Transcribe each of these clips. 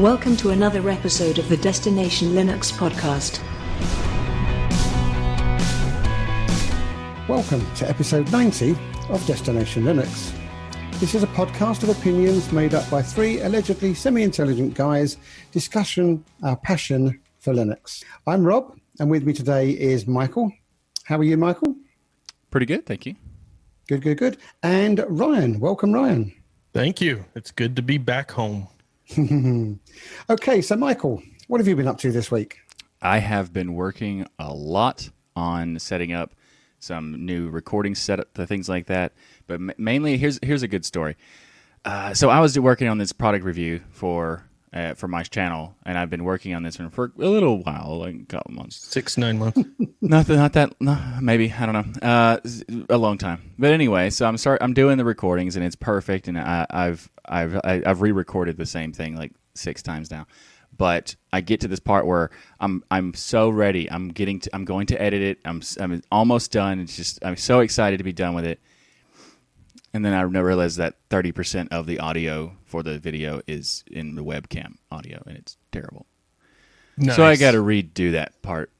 Welcome to another episode of the Destination Linux podcast. Welcome to episode 90 of Destination Linux. This is a podcast of opinions made up by three allegedly semi intelligent guys discussing our passion for Linux. I'm Rob, and with me today is Michael. How are you, Michael? Pretty good, thank you. Good, good, good. And Ryan. Welcome, Ryan. Thank you. It's good to be back home. okay, so Michael, what have you been up to this week? I have been working a lot on setting up some new recording setup, things like that. But mainly, here's here's a good story. Uh, so I was working on this product review for uh, for my channel, and I've been working on this one for a little while, like a couple months, six nine months. not not that, no, maybe I don't know, uh, a long time. But anyway, so I'm start I'm doing the recordings, and it's perfect, and I, I've I've I've re-recorded the same thing like six times now. But I get to this part where I'm I'm so ready. I'm getting to, I'm going to edit it. I'm I'm almost done. It's just I'm so excited to be done with it and then I realized that 30% of the audio for the video is in the webcam audio, and it's terrible. Nice. So I got to redo that part.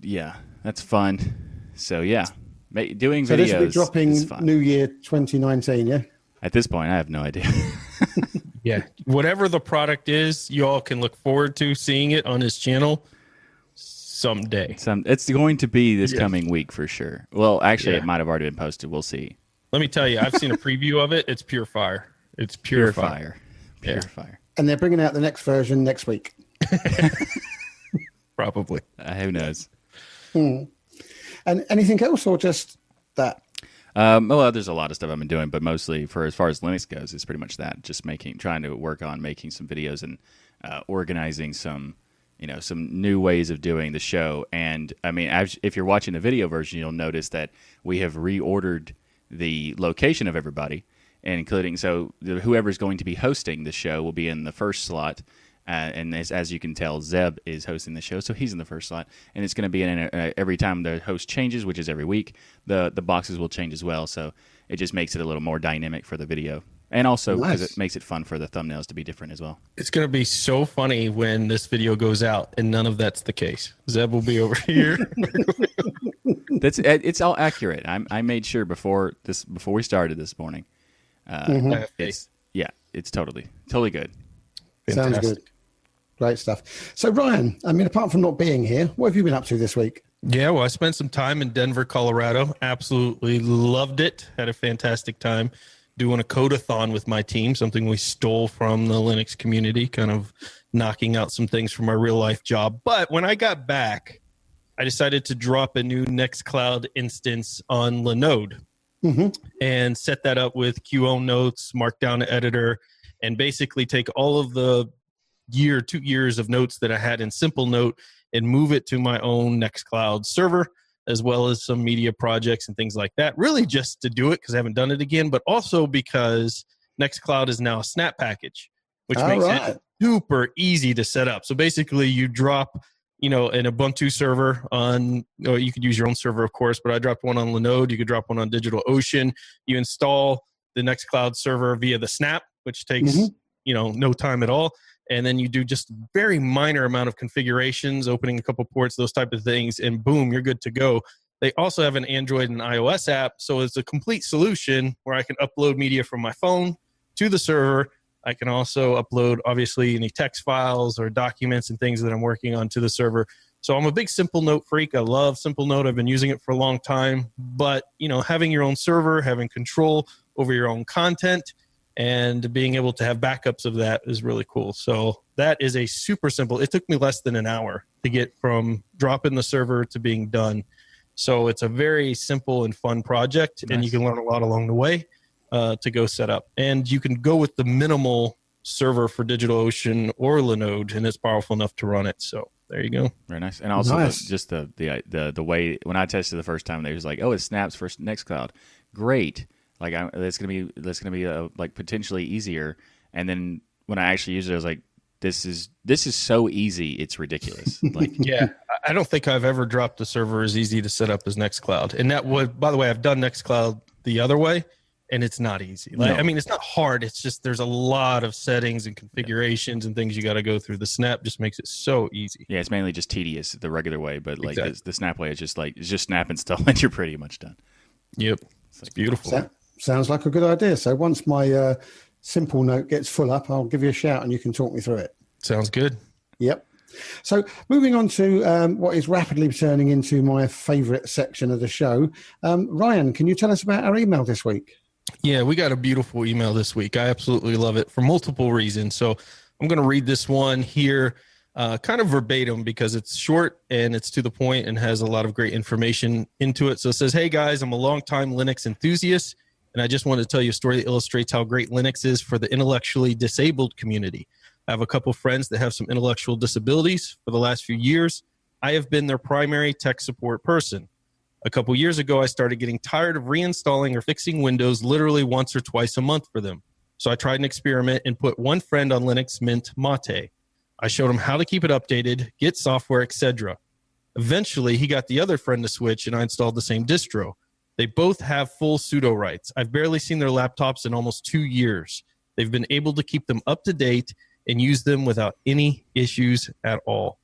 Yeah, that's fun. So yeah, doing so videos. this will be dropping New Year 2019. Yeah. At this point, I have no idea. yeah, whatever the product is, you all can look forward to seeing it on his channel someday. Some, it's going to be this yeah. coming week for sure. Well, actually, yeah. it might have already been posted. We'll see. Let me tell you, I've seen a preview of it. It's pure fire. It's pure, pure fire. fire. Pure yeah. fire. And they're bringing out the next version next week. Probably. Uh, who knows? Hmm. And anything else, or just that? Um, well, there's a lot of stuff I've been doing, but mostly for as far as Linux goes, it's pretty much that. Just making, trying to work on making some videos and uh, organizing some, you know, some new ways of doing the show. And I mean, if you're watching the video version, you'll notice that we have reordered the location of everybody, including so the, whoever's going to be hosting the show will be in the first slot. Uh, and as, as you can tell, Zeb is hosting the show, so he's in the first slot, and it's going to be in a, every time the host changes, which is every week. The the boxes will change as well, so it just makes it a little more dynamic for the video, and also because nice. it makes it fun for the thumbnails to be different as well. It's going to be so funny when this video goes out, and none of that's the case. Zeb will be over here. That's it's all accurate. I, I made sure before this before we started this morning. Uh, mm-hmm. It's yeah, it's totally totally good. Fantastic. Sounds good. Great stuff. So Ryan, I mean, apart from not being here, what have you been up to this week? Yeah, well, I spent some time in Denver, Colorado. Absolutely loved it. Had a fantastic time doing a codeathon with my team, something we stole from the Linux community, kind of knocking out some things from our real life job. But when I got back, I decided to drop a new Nextcloud instance on Linode mm-hmm. and set that up with QOwnNotes, Markdown editor, and basically take all of the year, two years of notes that I had in Simple Note and move it to my own Nextcloud server, as well as some media projects and things like that. Really, just to do it because I haven't done it again, but also because Nextcloud is now a snap package, which all makes right. it super easy to set up. So basically, you drop you know, an Ubuntu server on, or you could use your own server, of course, but I dropped one on Linode. You could drop one on DigitalOcean. You install the Nextcloud server via the Snap, which takes, mm-hmm. you know, no time at all. And then you do just very minor amount of configurations, opening a couple ports, those type of things, and boom, you're good to go. They also have an Android and iOS app, so it's a complete solution where I can upload media from my phone to the server I can also upload, obviously, any text files or documents and things that I'm working on to the server. So I'm a big Simple Note freak. I love Simple Note. I've been using it for a long time. But you know, having your own server, having control over your own content, and being able to have backups of that is really cool. So that is a super simple. It took me less than an hour to get from dropping the server to being done. So it's a very simple and fun project, nice. and you can learn a lot along the way uh, to go set up. And you can go with the minimal server for DigitalOcean or Linode, and it's powerful enough to run it. So there you go. Very nice. And also nice. The, just the, the the the way when I tested the first time, they was like, "Oh, it snaps for Nextcloud." Great. Like I, that's gonna be that's gonna be uh, like potentially easier. And then when I actually used it, I was like, "This is this is so easy. It's ridiculous." Like, yeah, I don't think I've ever dropped a server as easy to set up as Nextcloud. And that would, by the way, I've done Nextcloud the other way and it's not easy. Like, No. I mean, it's not hard. It's just there's a lot of settings and configurations and things you got to go through. The snap just makes it so easy. Yeah, it's mainly just tedious the regular way, but like Exactly. the, the snap way is just like it's just snap install and you're pretty much done. Yep, It's it's like, beautiful. That sounds like a good idea. So once my uh, simple note gets full up, I'll give you a shout and you can talk me through it. Sounds good. Yep. So moving on to um, what is rapidly turning into my favourite section of the show, um, Ryan, can you tell us about our email this week? Yeah, we got a beautiful email this week. I absolutely love it for multiple reasons. So I'm going to read this one here, uh, kind of verbatim because it's short and it's to the point and has a lot of great information into it. So it says, Hey guys, I'm a longtime Linux enthusiast, and I just wanted to tell you a story that illustrates how great Linux is for the intellectually disabled community. I have a couple friends that have some intellectual disabilities. For the last few years, I have been their primary tech support person. A couple years ago, I started getting tired of reinstalling or fixing Windows literally once or twice a month for them. So I tried an experiment and put one friend on Linux Mint Mate. I showed him how to keep it updated, get software, etc. Eventually, he got the other friend to switch and I installed the same distro. They both have full sudo rights. I've barely seen their laptops in almost two years. They've been able to keep them up to date and use them without any issues at all.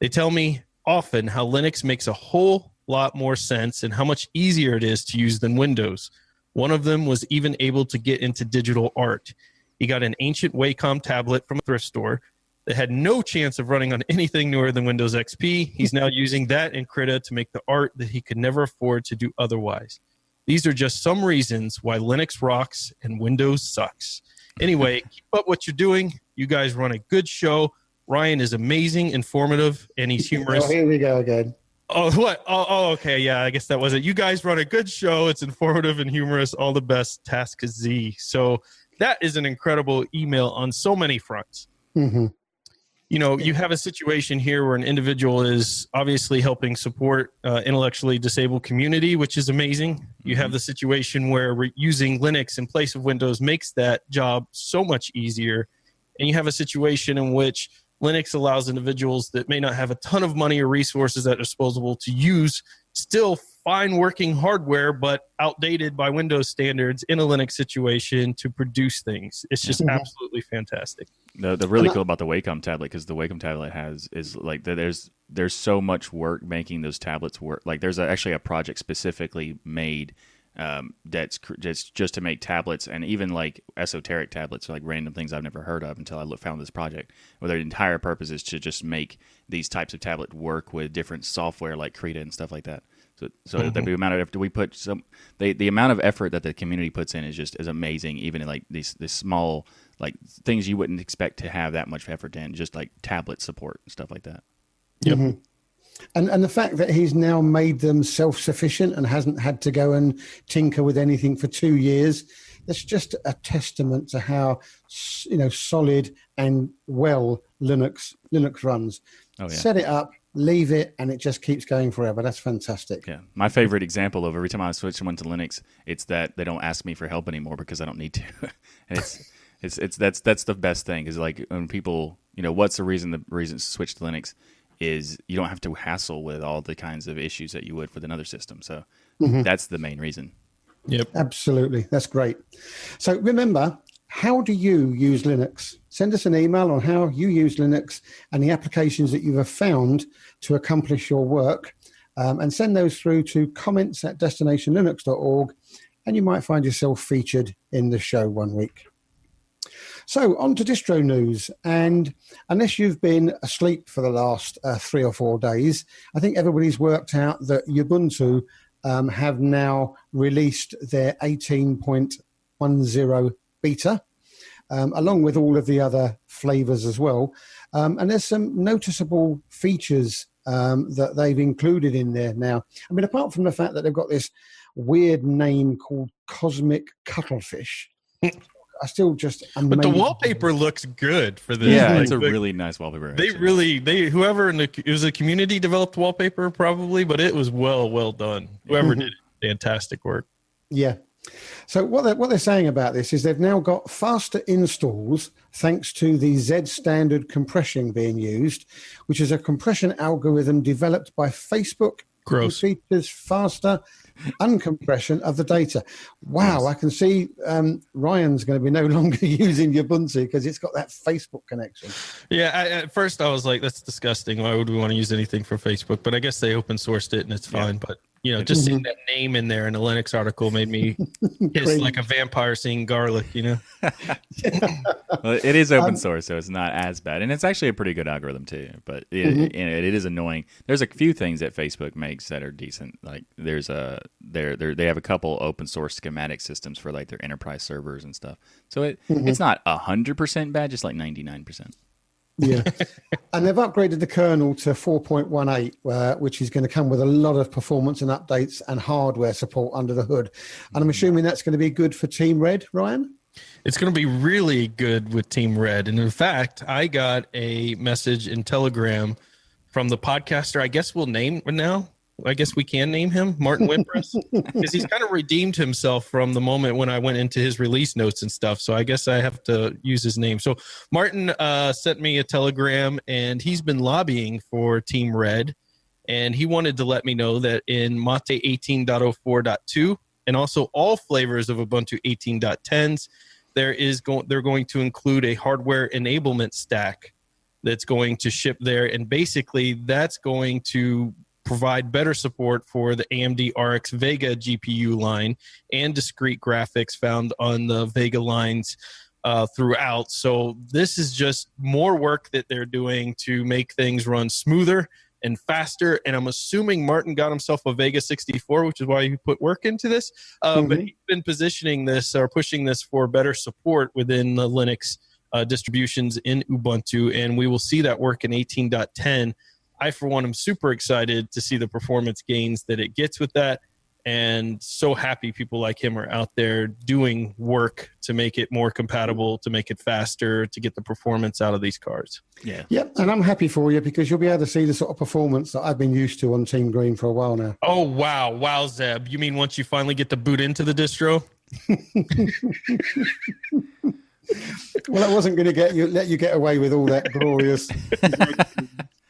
They tell me often how Linux makes a whole lot more sense and how much easier it is to use than Windows. One of them was even able to get into digital art. He got an ancient Wacom tablet from a thrift store that had no chance of running on anything newer than Windows XP. He's now using that and Krita to make the art that he could never afford to do otherwise. These are just some reasons why Linux rocks and Windows sucks. Anyway, keep up what you're doing. You guys run a good show. Ryan is amazing, informative, and he's humorous. Oh, here we go again. Oh, what? Oh, oh, okay. Yeah, I guess that was it. You guys run a good show. It's informative and humorous. All the best, Task Z. So that is an incredible email on so many fronts. hmm You know, you have a situation here where an individual is obviously helping support uh, intellectually disabled community, which is amazing. You have the situation where re- using Linux in place of Windows makes that job so much easier, and you have a situation in which Linux allows individuals that may not have a ton of money or resources at disposal to use still fine working hardware, but outdated by Windows standards in a Linux situation to produce things. It's just Mhm. absolutely fantastic. The, the really cool about the Wacom tablet because the Wacom tablet has is like there's there's so much work making those tablets work. Like there's a, actually a project specifically made um, that's cr- just just to make tablets and even like esoteric tablets, like random things I've never heard of until I look, found this project. Where their entire purpose is to just make these types of tablet work with different software like Krita and stuff like that. So, so Mm-hmm. the amount of effort we put some they, the amount of effort that the community puts in is just is amazing. Even in like these these small like things you wouldn't expect to have that much effort in, just like tablet support and stuff like that. Yep. Mm-hmm. And and the fact that he's now made them self sufficient and hasn't had to go and tinker with anything for two years, that's just a testament to how you know solid and well Linux Linux runs. Oh yeah. Set it up, leave it, and it just keeps going forever. That's fantastic. Yeah, my favorite example of every time I switch someone to Linux, it's that they don't ask me for help anymore because I don't need to. and it's it's it's that's that's the best thing is like when people you know what's the reason the reason to switch to Linux is you don't have to hassle with all the kinds of issues that you would with another system. So that's the main reason. Yep. Absolutely. That's great. So remember, how do you use Linux? Send us an email on how you use Linux and the applications that you have found to accomplish your work. Um, and send those through to comments at destinationlinux.org, and you might find yourself featured in the show one week. So, on to distro news. And unless you've been asleep for the last uh, three or four days, I think everybody's worked out that Ubuntu um, have now released their 18.10 beta, um, along with all of the other flavors as well. Um, and there's some noticeable features um, that they've included in there now. I mean, apart from the fact that they've got this weird name called Cosmic Cuttlefish. I still just But the wallpaper looks good for this. Yeah, Like, it's a like, really nice wallpaper. They actually. really they whoever in the it was a community developed wallpaper probably, but it was well well done. Whoever mm-hmm. did it, fantastic work. Yeah. So what they're, what they're saying about this is they've now got faster installs thanks to the Z standard compression being used, which is a compression algorithm developed by Facebook. Gross. Which features faster uncompression of the data. Wow, I can see um, Ryan's going to be no longer using Ubuntu because it's got that Facebook connection. Yeah, I, at first I was like, "That's disgusting. Why would we want to use anything from Facebook?" But I guess they open sourced it and it's fine. But you know, just seeing mm-hmm. that name in there in a Linux article made me hiss Cringe. like a vampire seeing garlic. You know. well, it is open um, source, so it's not as bad, and it's actually a pretty good algorithm too. But it, mm-hmm. it, it is annoying. There's a few things that Facebook makes that are decent. Like there's a there there they have a couple open source schematic systems for like their enterprise servers and stuff. So it it's not hundred percent bad, just like ninety nine percent. Yeah. and they've upgraded the kernel to 4.18, uh, which is going to come with a lot of performance and updates and hardware support under the hood. And I'm assuming that's going to be good for Team Red, Ryan? It's going to be really good with Team Red. And in fact, I got a message in Telegram from the podcaster. I guess we'll name now. I guess we can name him Martin Wimpress because he's kind of redeemed himself from the moment when I went into his release notes and stuff. So I guess I have to use his name. So Martin uh, sent me a telegram and he's been lobbying for Team Red. And he wanted to let me know that in Mate 18.04.2 and also all flavors of Ubuntu 18.10s, there is going they're going to include a hardware enablement stack that's going to ship there and basically that's going to provide better support for the AMD RX Vega GPU line and discrete graphics found on the Vega lines uh, throughout. So this is just more work that they're doing to make things run smoother and faster. And I'm assuming Martin got himself a Vega 64, which is why he put work into this. Uh, But he's been positioning this or pushing this for better support within the Linux uh, distributions in Ubuntu, and we will see that work in 18.10. I, for one, am super excited to see the performance gains that it gets with that. And so happy people like him are out there doing work to make it more compatible, to make it faster, to get the performance out of these cars. Yeah. Yep. And I'm happy for you because you'll be able to see the sort of performance that I've been used to on Team Green for a while now. Oh, wow. Wow, Zeb. You mean once you finally get to boot into the distro? Well, I wasn't going to get you let you get away with all that glorious.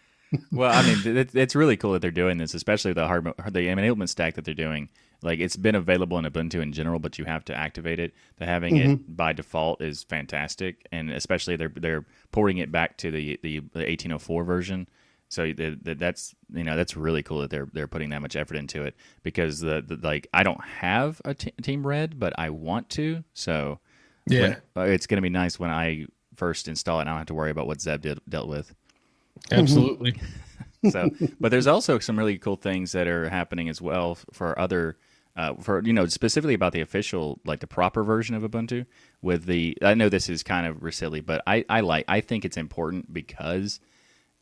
Well, I mean, it's really cool that they're doing this, especially the hard the enablement stack that they're doing. Like it's been available in Ubuntu in general, but you have to activate it. The having it mm-hmm. by default is fantastic, and especially they're they're porting it back to the the, the 1804 version. So the, the, that's you know that's really cool that they're they're putting that much effort into it because the, the like I don't have a t- Team Red, but I want to. So Yeah. when- it's going to be nice when I first install it. and I don't have to worry about what Zeb did, dealt with. Mm-hmm. Absolutely. so but there's also some really cool things that are happening as well for other uh, for you know specifically about the official like the proper version of ubuntu with the i know this is kind of silly but i i like i think it's important because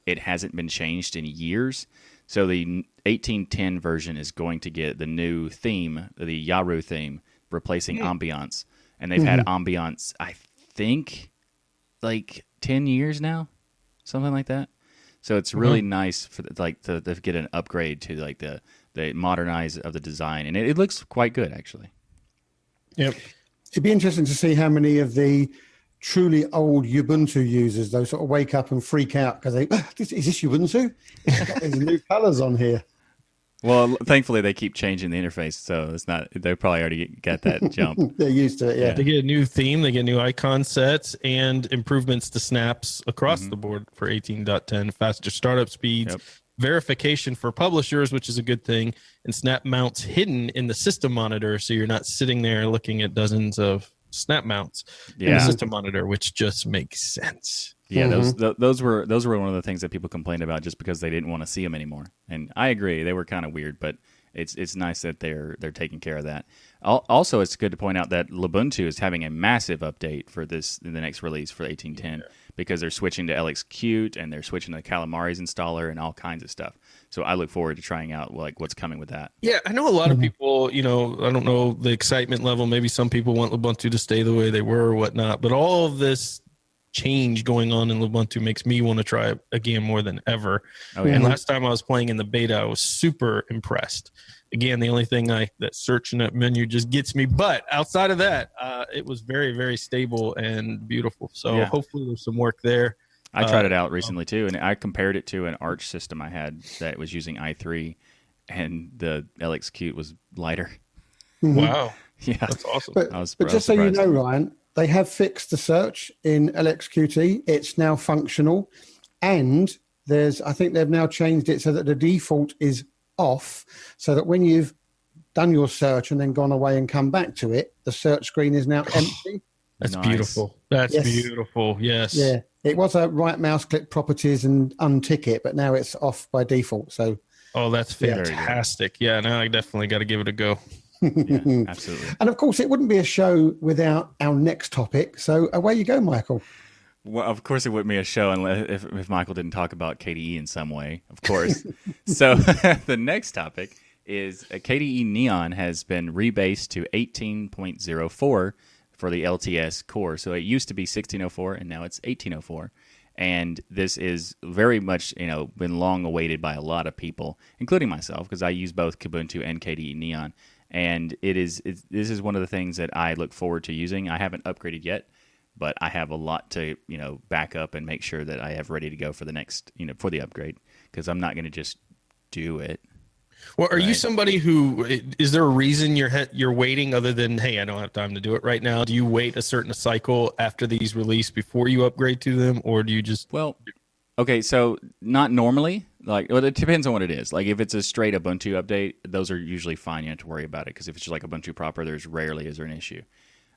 it hasn't been changed in years. So the 1810 version is going to get the new theme the yaru theme replacing mm-hmm. ambiance. And they've had mm-hmm. ambiance i think like 10 years now? Something like that so it's really nice for like to, to get an upgrade to like the the modernize of the design, and it, it looks quite good actually. Yep. It'd be interesting to see how many of the truly old Ubuntu users, those sort of wake up and freak out because they, "Ah, this, is this Ubuntu? These new colors on here. Well, thankfully they keep changing the interface, so it's not. They probably already got that jump. They're used to it, yeah. They get a new theme, they get new icon sets, and improvements to snaps across mm-hmm. the board for 18.10, faster startup speeds, Yep. verification for publishers, which is a good thing, and snap mounts hidden in the system monitor, so you're not sitting there looking at dozens of snap mounts in Yeah. the system monitor, which just makes sense. Yeah, those mm-hmm. th- those were those were one of the things that people complained about just because they didn't want to see them anymore. And I agree, they were kind of weird, but it's it's nice that they're they're taking care of that. Al- Also, it's good to point out that Lubuntu is having a massive update for this in the next release for 1810 because they're switching to LXQt and they're switching to Calamares installer and all kinds of stuff. So I look forward to trying out like what's coming with that. Yeah, I know a lot of people, you know, I don't know the excitement level. Maybe some people want Lubuntu to stay the way they were or whatnot, but all of this change going on in Lubuntu makes me want to try it again more than ever. Oh, yeah. And last time I was playing in the beta, I was super impressed. Again, the only thing I that search in that menu just gets me, but outside of that, uh, it was very, very stable and beautiful. So Yeah. hopefully there's some work there. I tried Uh, it out recently too, and I compared it to an Arch system I had that was using i3, and the LXQt was lighter. Wow, Yeah, that's awesome. But, I was- but I was just so you know, Ryan, they have fixed the search in LXQT. It's now functional, and there's I think they've now changed it so that the default is off, so that when you've done your search and then gone away and come back to it, the search screen is now empty. That's Nice. beautiful. That's Yes. beautiful. Yes. Yeah, it was a right mouse click properties and untick it, but now it's off by default. So Oh, that's Yeah. Very good. fantastic. Yeah, now I definitely got to give it a go. yeah, absolutely. And of course, it wouldn't be a show without our next topic. So away you go, Michael. Well, of course, it wouldn't be a show unless if, if Michael didn't talk about KDE in some way. Of course. so the next topic is uh, KDE Neon has been rebased to 18.04 for the LTS core. So it used to be 1604, and now it's 1804. And this is very much, you know, been long awaited by a lot of people, including myself, because I use both Kubuntu and KDE Neon. And it is this is one of the things that I look forward to using. I haven't upgraded yet, but I have a lot to you know back up and make sure that I have ready to go for the next you know for the upgrade because I'm not going to just do it. Well, are you somebody who is there a reason you're you're waiting other than hey, I don't have time to do it right now? Do you wait a certain cycle after these release before you upgrade to them, or do you just Well, okay, so not normally. Like, well, it depends on what it is. Like, if it's a straight Ubuntu update, those are usually fine. You don't have to worry about it because if it's just like Ubuntu proper, there's rarely is there an issue.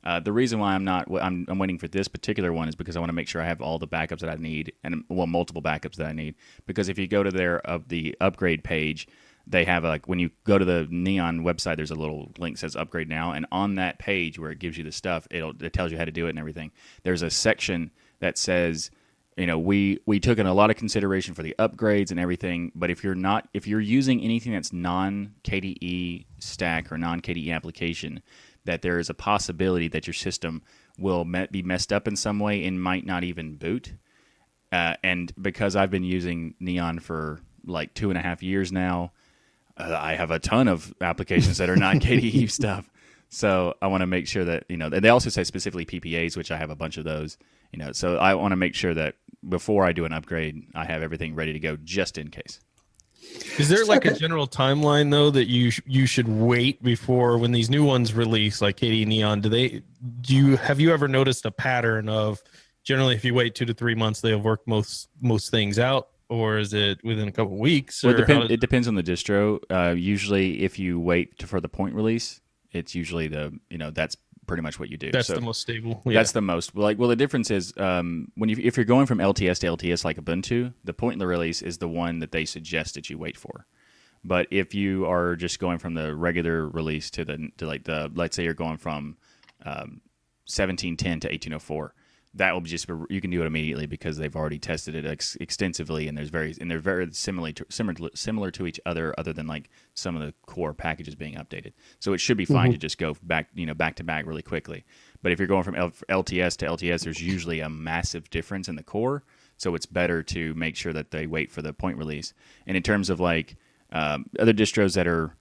Uh, the reason why I'm not, I'm, I'm waiting for this particular one is because I want to make sure I have all the backups that I need, and well, multiple backups that I need. Because if you go to their of the upgrade page, they have like when you go to the Neon website, there's a little link that says upgrade now, and on that page where it gives you the stuff, it'll it tells you how to do it and everything. There's a section that says you know we we took in a lot of consideration for the upgrades and everything but if you're not if you're using anything that's non kde stack or non kde application that there is a possibility that your system will me- be messed up in some way and might not even boot uh, and because i've been using neon for like two and a half years now uh, I have a ton of applications that are not KDE stuff. So I want to make sure that you know. They also say specifically PPAs, which I have a bunch of those. You know, so I want to make sure that before I do an upgrade, I have everything ready to go just in case. Is there like a general timeline though that you sh- you should wait before when these new ones release, like KDE Neon? Do they do you have you ever noticed a pattern of generally if you wait two to three months they'll work most most things out, or is it within a couple weeks? Well, it, depend, does- it depends on the distro. Uh, usually, if you wait to, for the point release, it's usually the you know that's pretty much what you do. that's So- the most stable. Yeah. That's the most like. Well, the difference is um, when you if you're going from LTS to LTS like Ubuntu, the point in the release is the one that they suggest that you wait for. But if you are just going from the regular release to the to like the let's say you're going from um, 1710 to 1804, that will be just you can do it immediately because they've already tested it ex- extensively and there's very and they're very similar to, similar to, similar to each other other than like some of the core packages being updated. So it should be fine to just go back you know back to back really quickly. But if you're going from L- LTS to LTS, there's usually a massive difference in the core. So it's better to make sure that they wait for the point release. And in terms of like um, other distros that are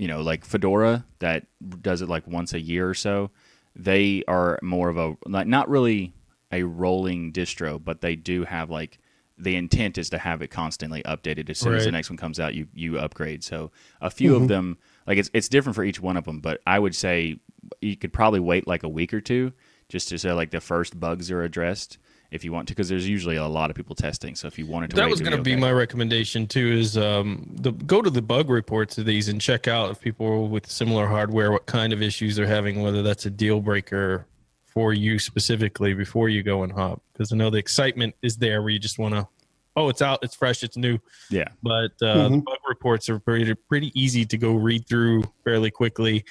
you know, like Fedora that does it like once a year or so. They are more of a like not really a rolling distro, but they do have like the intent is to have it constantly updated. As soon as the next one comes out, you you upgrade. So a few of them, like it's it's different for each one of them, but I would say you could probably wait like a week or two just to say like the first bugs are addressed if you want to, because there's usually a lot of people testing. So if you wanted to, that was going to be okay. my recommendation too. Is um, the go to the bug reports of these and check out if people with similar hardware, what kind of issues they're having, whether that's a deal breaker for you specifically before you go and hop. Because I know the excitement is there where you just want to, oh, it's out, it's fresh, it's new. yeah. But uh, the bug reports are pretty pretty easy to go read through fairly quickly.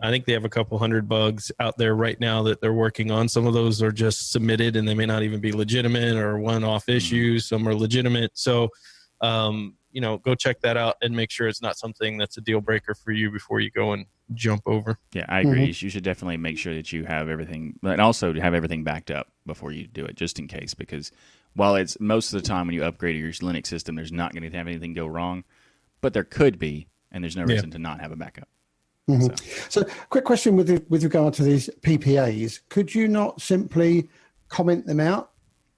I think they have a couple hundred bugs out there right now that they're working on. Some of those are just submitted and they may not even be legitimate or one off issues. Some are legitimate. So, um, you know, go check that out and make sure it's not something that's a deal breaker for you before you go and jump over. Yeah, I agree. Mm-hmm. You should definitely make sure that you have everything, and also to have everything backed up before you do it, just in case. Because while it's most of the time when you upgrade your Linux system, there's not going to have anything go wrong, but there could be, and there's no Yeah. reason to not have a backup. Mm-hmm. So, quick question with with regard to these PPAs: Could you not simply comment them out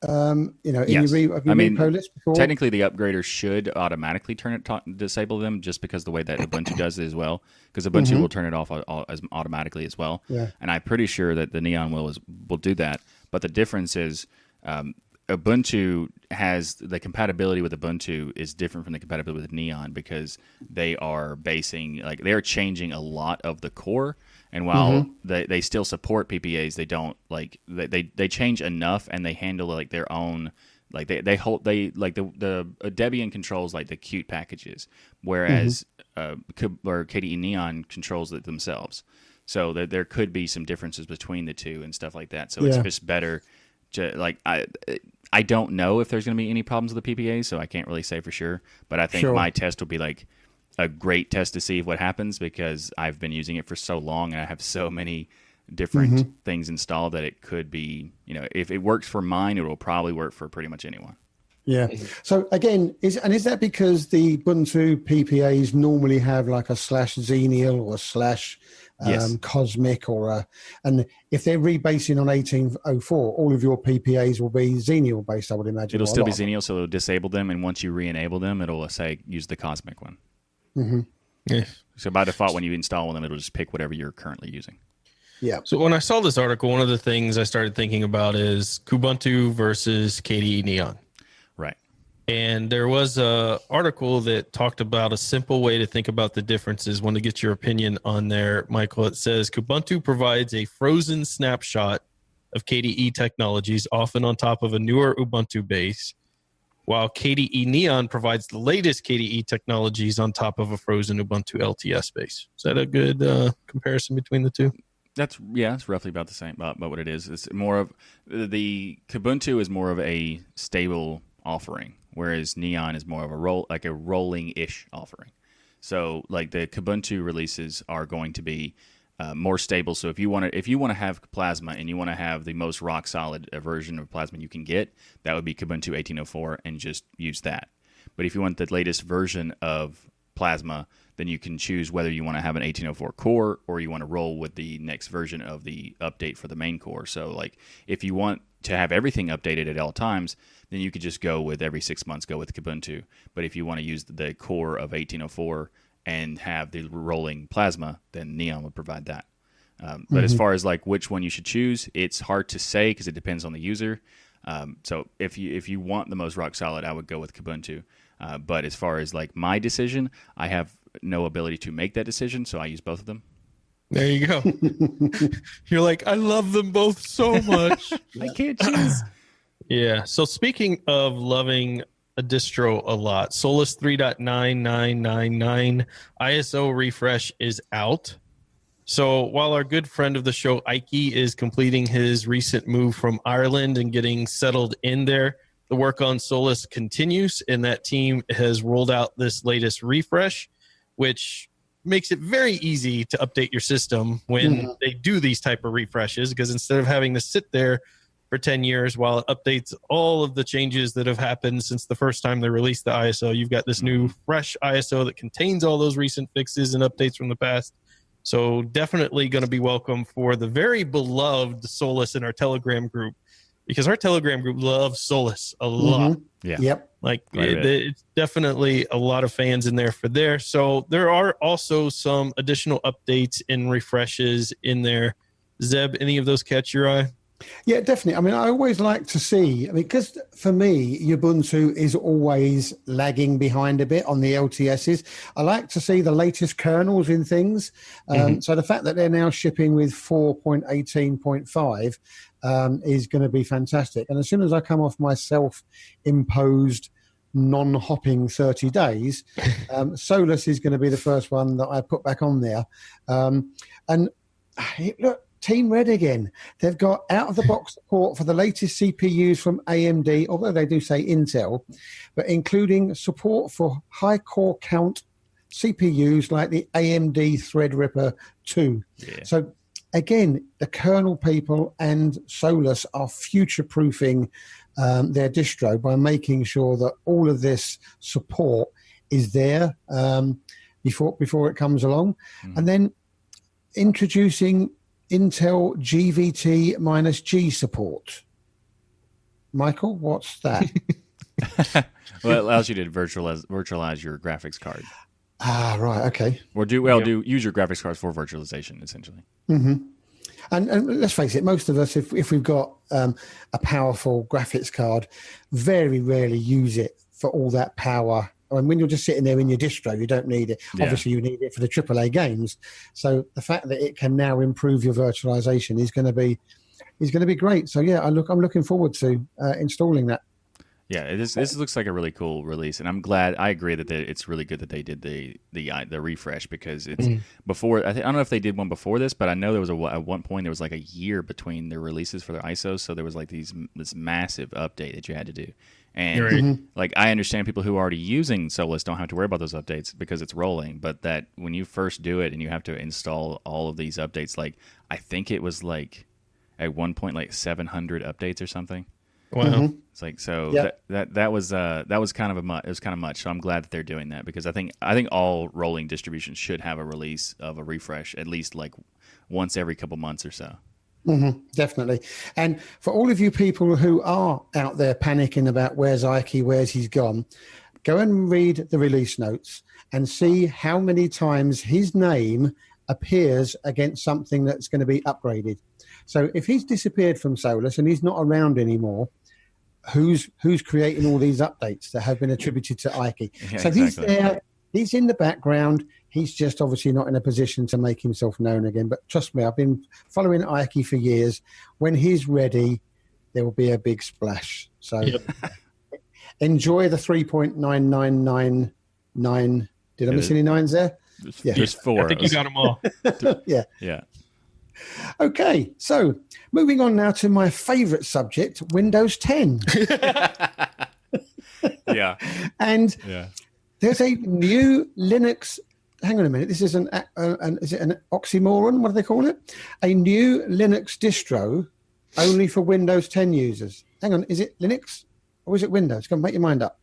Um, you know, Yes. your re- have you I mean, repo list before? Technically, the upgrader should automatically turn it to- disable them just because the way that Ubuntu does it as well. Because Ubuntu will turn it off as automatically as well. Mm-hmm. Yeah. And I'm pretty sure that the Neon will is, will do that. But the difference is um, Ubuntu has the compatibility with Ubuntu is different from the compatibility with Neon because they are basing like they are changing a lot of the core. And while Mm-hmm. they, they still support PPAs, they don't like they, they, they change enough and they handle like their own like they they hold they like the the uh, Debian controls like the Qt packages, whereas uh, or KDE Neon controls it themselves. So there there could be some differences between the two and stuff like that. So it's just better to like I I don't know if there's going to be any problems with the PPA, so I can't really say for sure. But I think Sure. my test will be like a great test to see what happens because I've been using it for so long and I have so many different Mm-hmm. things installed that it could be you know if it works for mine, it will probably work for pretty much anyone. Yeah. So again, is and is that because the Ubuntu PPAs normally have like a slash Xenial or a slash um, Yes. Cosmic or a, and if they're rebasing on 1804, all of your PPAs will be Xenial based, I would imagine. It'll still be. Xenial, so it'll disable them, and once you re-enable them, it'll say use the Cosmic one. Mm-hmm. Yeah. So by default, when you install one of them, it'll just pick whatever you're currently using. Yeah. So when I saw this article, one of the things I started thinking about is Kubuntu versus KDE Neon. Right. And there was a article that talked about a simple way to think about the differences. Want to get your opinion on there, Michael? It says Kubuntu provides a frozen snapshot of KDE technologies, often on top of a newer Ubuntu base, while KDE Neon provides the latest KDE technologies on top of a frozen Ubuntu LTS base. Is that a good uh, comparison between the two? That's yeah, it's roughly about the same about, about what it is. It's more of the Kubuntu is more of a stable offering, whereas Neon is more of a roll like a rolling ish offering. So like the Kubuntu releases are going to be uh, more stable. So if you want to if you want to have Plasma and you want to have the most rock solid uh, version of Plasma you can get, that would be Kubuntu 1804 and just use that. But if you want the latest version of Plasma, then you can choose whether you want to have an 1804 core or you want to roll with the next version of the update for the main core. So, like, if you want to have everything updated at all times, then you could just go with every six months go with Kubuntu. But if you want to use the core of 1804 and have the rolling Plasma, then Neon would provide that. Um, but as far as like which one you should choose, it's hard to say because it depends on the user. Um, so if you if you want the most rock solid, I would go with Kubuntu. Uh, but as far as like my decision, I have no ability to make that decision, so I use both of them. There you go. You're like, I love them both so much. I can't choose. yeah. So speaking of loving a distro a lot, Solus 3.9999 ISO refresh is out. So while our good friend of the show, Ike, is completing his recent move from Ireland and getting settled in there, the work on Solus continues, and that team has rolled out this latest refresh, which makes it very easy to update your system when mm-hmm. they do these type of refreshes because instead of having to sit there for 10 years while it updates all of the changes that have happened since the first time they released the ISO. You've got this new fresh ISO that contains all those recent fixes and updates from the past. So definitely going to be welcome for the very beloved Solus in our Telegram group because our Telegram group loves Solus a lot. Mhm. Yeah. Yep. Like Quite it- it's definitely a lot of fans in there for there. So there are also some additional updates and refreshes in there. Zeb, any of those catch your eye? Yeah, definitely. I mean, I always like to see, I mean, because for me, Ubuntu is always lagging behind a bit on the LTSs. I like to see the latest kernels in things. Um, So the fact that they're now shipping with 4.18.5 um, is going to be fantastic. And as soon as I come off my self imposed non hopping 30 days, um, Solus is going to be the first one that I put back on there. Um, and look, Team Red again. They've got out of the box support for the latest CPUs from AMD, although they do say Intel, but including support for high core count CPUs like the AMD Threadripper 2. Yeah. So again, the kernel people and Solus are future proofing um, their distro by making sure that all of this support is there um, before before it comes along, and then introducing Intel GVT minus G support. Michael, what's that? well, it allows you to virtualize virtualize your graphics card, ah, right. Okay. or do well do use your graphics cards for virtualization essentially. Mm-hmm. And, and let's face it, most of us, if, if we've got um, a powerful graphics card, very rarely use it for all that power. And when you're just sitting there in your distro, you don't need it. Yeah. Obviously, you need it for the AAA games. So the fact that it can now improve your virtualization is going to be is going to be great. So yeah, I look, I'm looking forward to uh, installing that. Yeah, this this looks like a really cool release, and I'm glad. I agree that they, it's really good that they did the the uh, the refresh because it's before. I, think, I don't know if they did one before this, but I know there was a at one point there was like a year between the releases for their ISOs, so there was like these this massive update that you had to do. And Right. like I understand people who are already using Solus don't have to worry about those updates because it's rolling, but that when you first do it and you have to install all of these updates, like I think it was like at one point like 700 updates or something. Wow. It's like so Yeah. that, that that was uh that was kind of a mu- it was kind of much. So I'm glad that they're doing that because I think I think all rolling distributions should have a release of a refresh at least like once every couple months or so. Definitely. And for all of you people who are out there panicking about where's Ike, where's he's gone, go and read the release notes and see how many times his name appears against something that's going to be upgraded. So if he's disappeared from Solus and he's not around anymore, who's who's creating all these updates that have been attributed to Ike? Yeah, so he's there, he's in the background. He's just obviously not in a position to make himself known again. But trust me, I've been following Ike for years. When he's ready, there will be a big splash. So Yep. enjoy the 3.9999. Did I miss any nines there? There's, Yeah. there's four. I think you got them all. yeah. yeah. Okay. So moving on now to my favorite subject, Windows 10. Yeah. and Yeah. there's a new Linux. Hang on a minute. This is an, uh, an is it an oxymoron? What do they call it? A new Linux distro only for Windows 10 users. Hang on, is it Linux or is it Windows? Come make your mind up.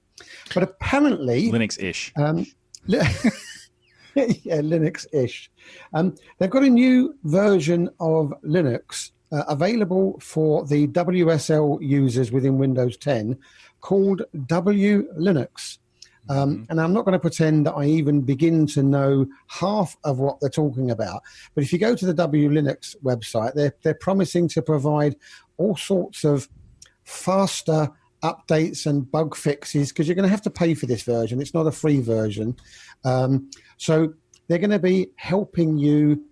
But apparently, Linux ish. um, li- yeah, Linux-ish. Um, they've got a new version of Linux uh, available for the WSL users within Windows 10 called WLinux. Um, And I'm not going to pretend that I even begin to know half of what they're talking about. But if you go to the WLinux website, they're, they're promising to provide all sorts of faster updates and bug fixes because you're going to have to pay for this version. It's not a free version. Um, so they're going to be helping you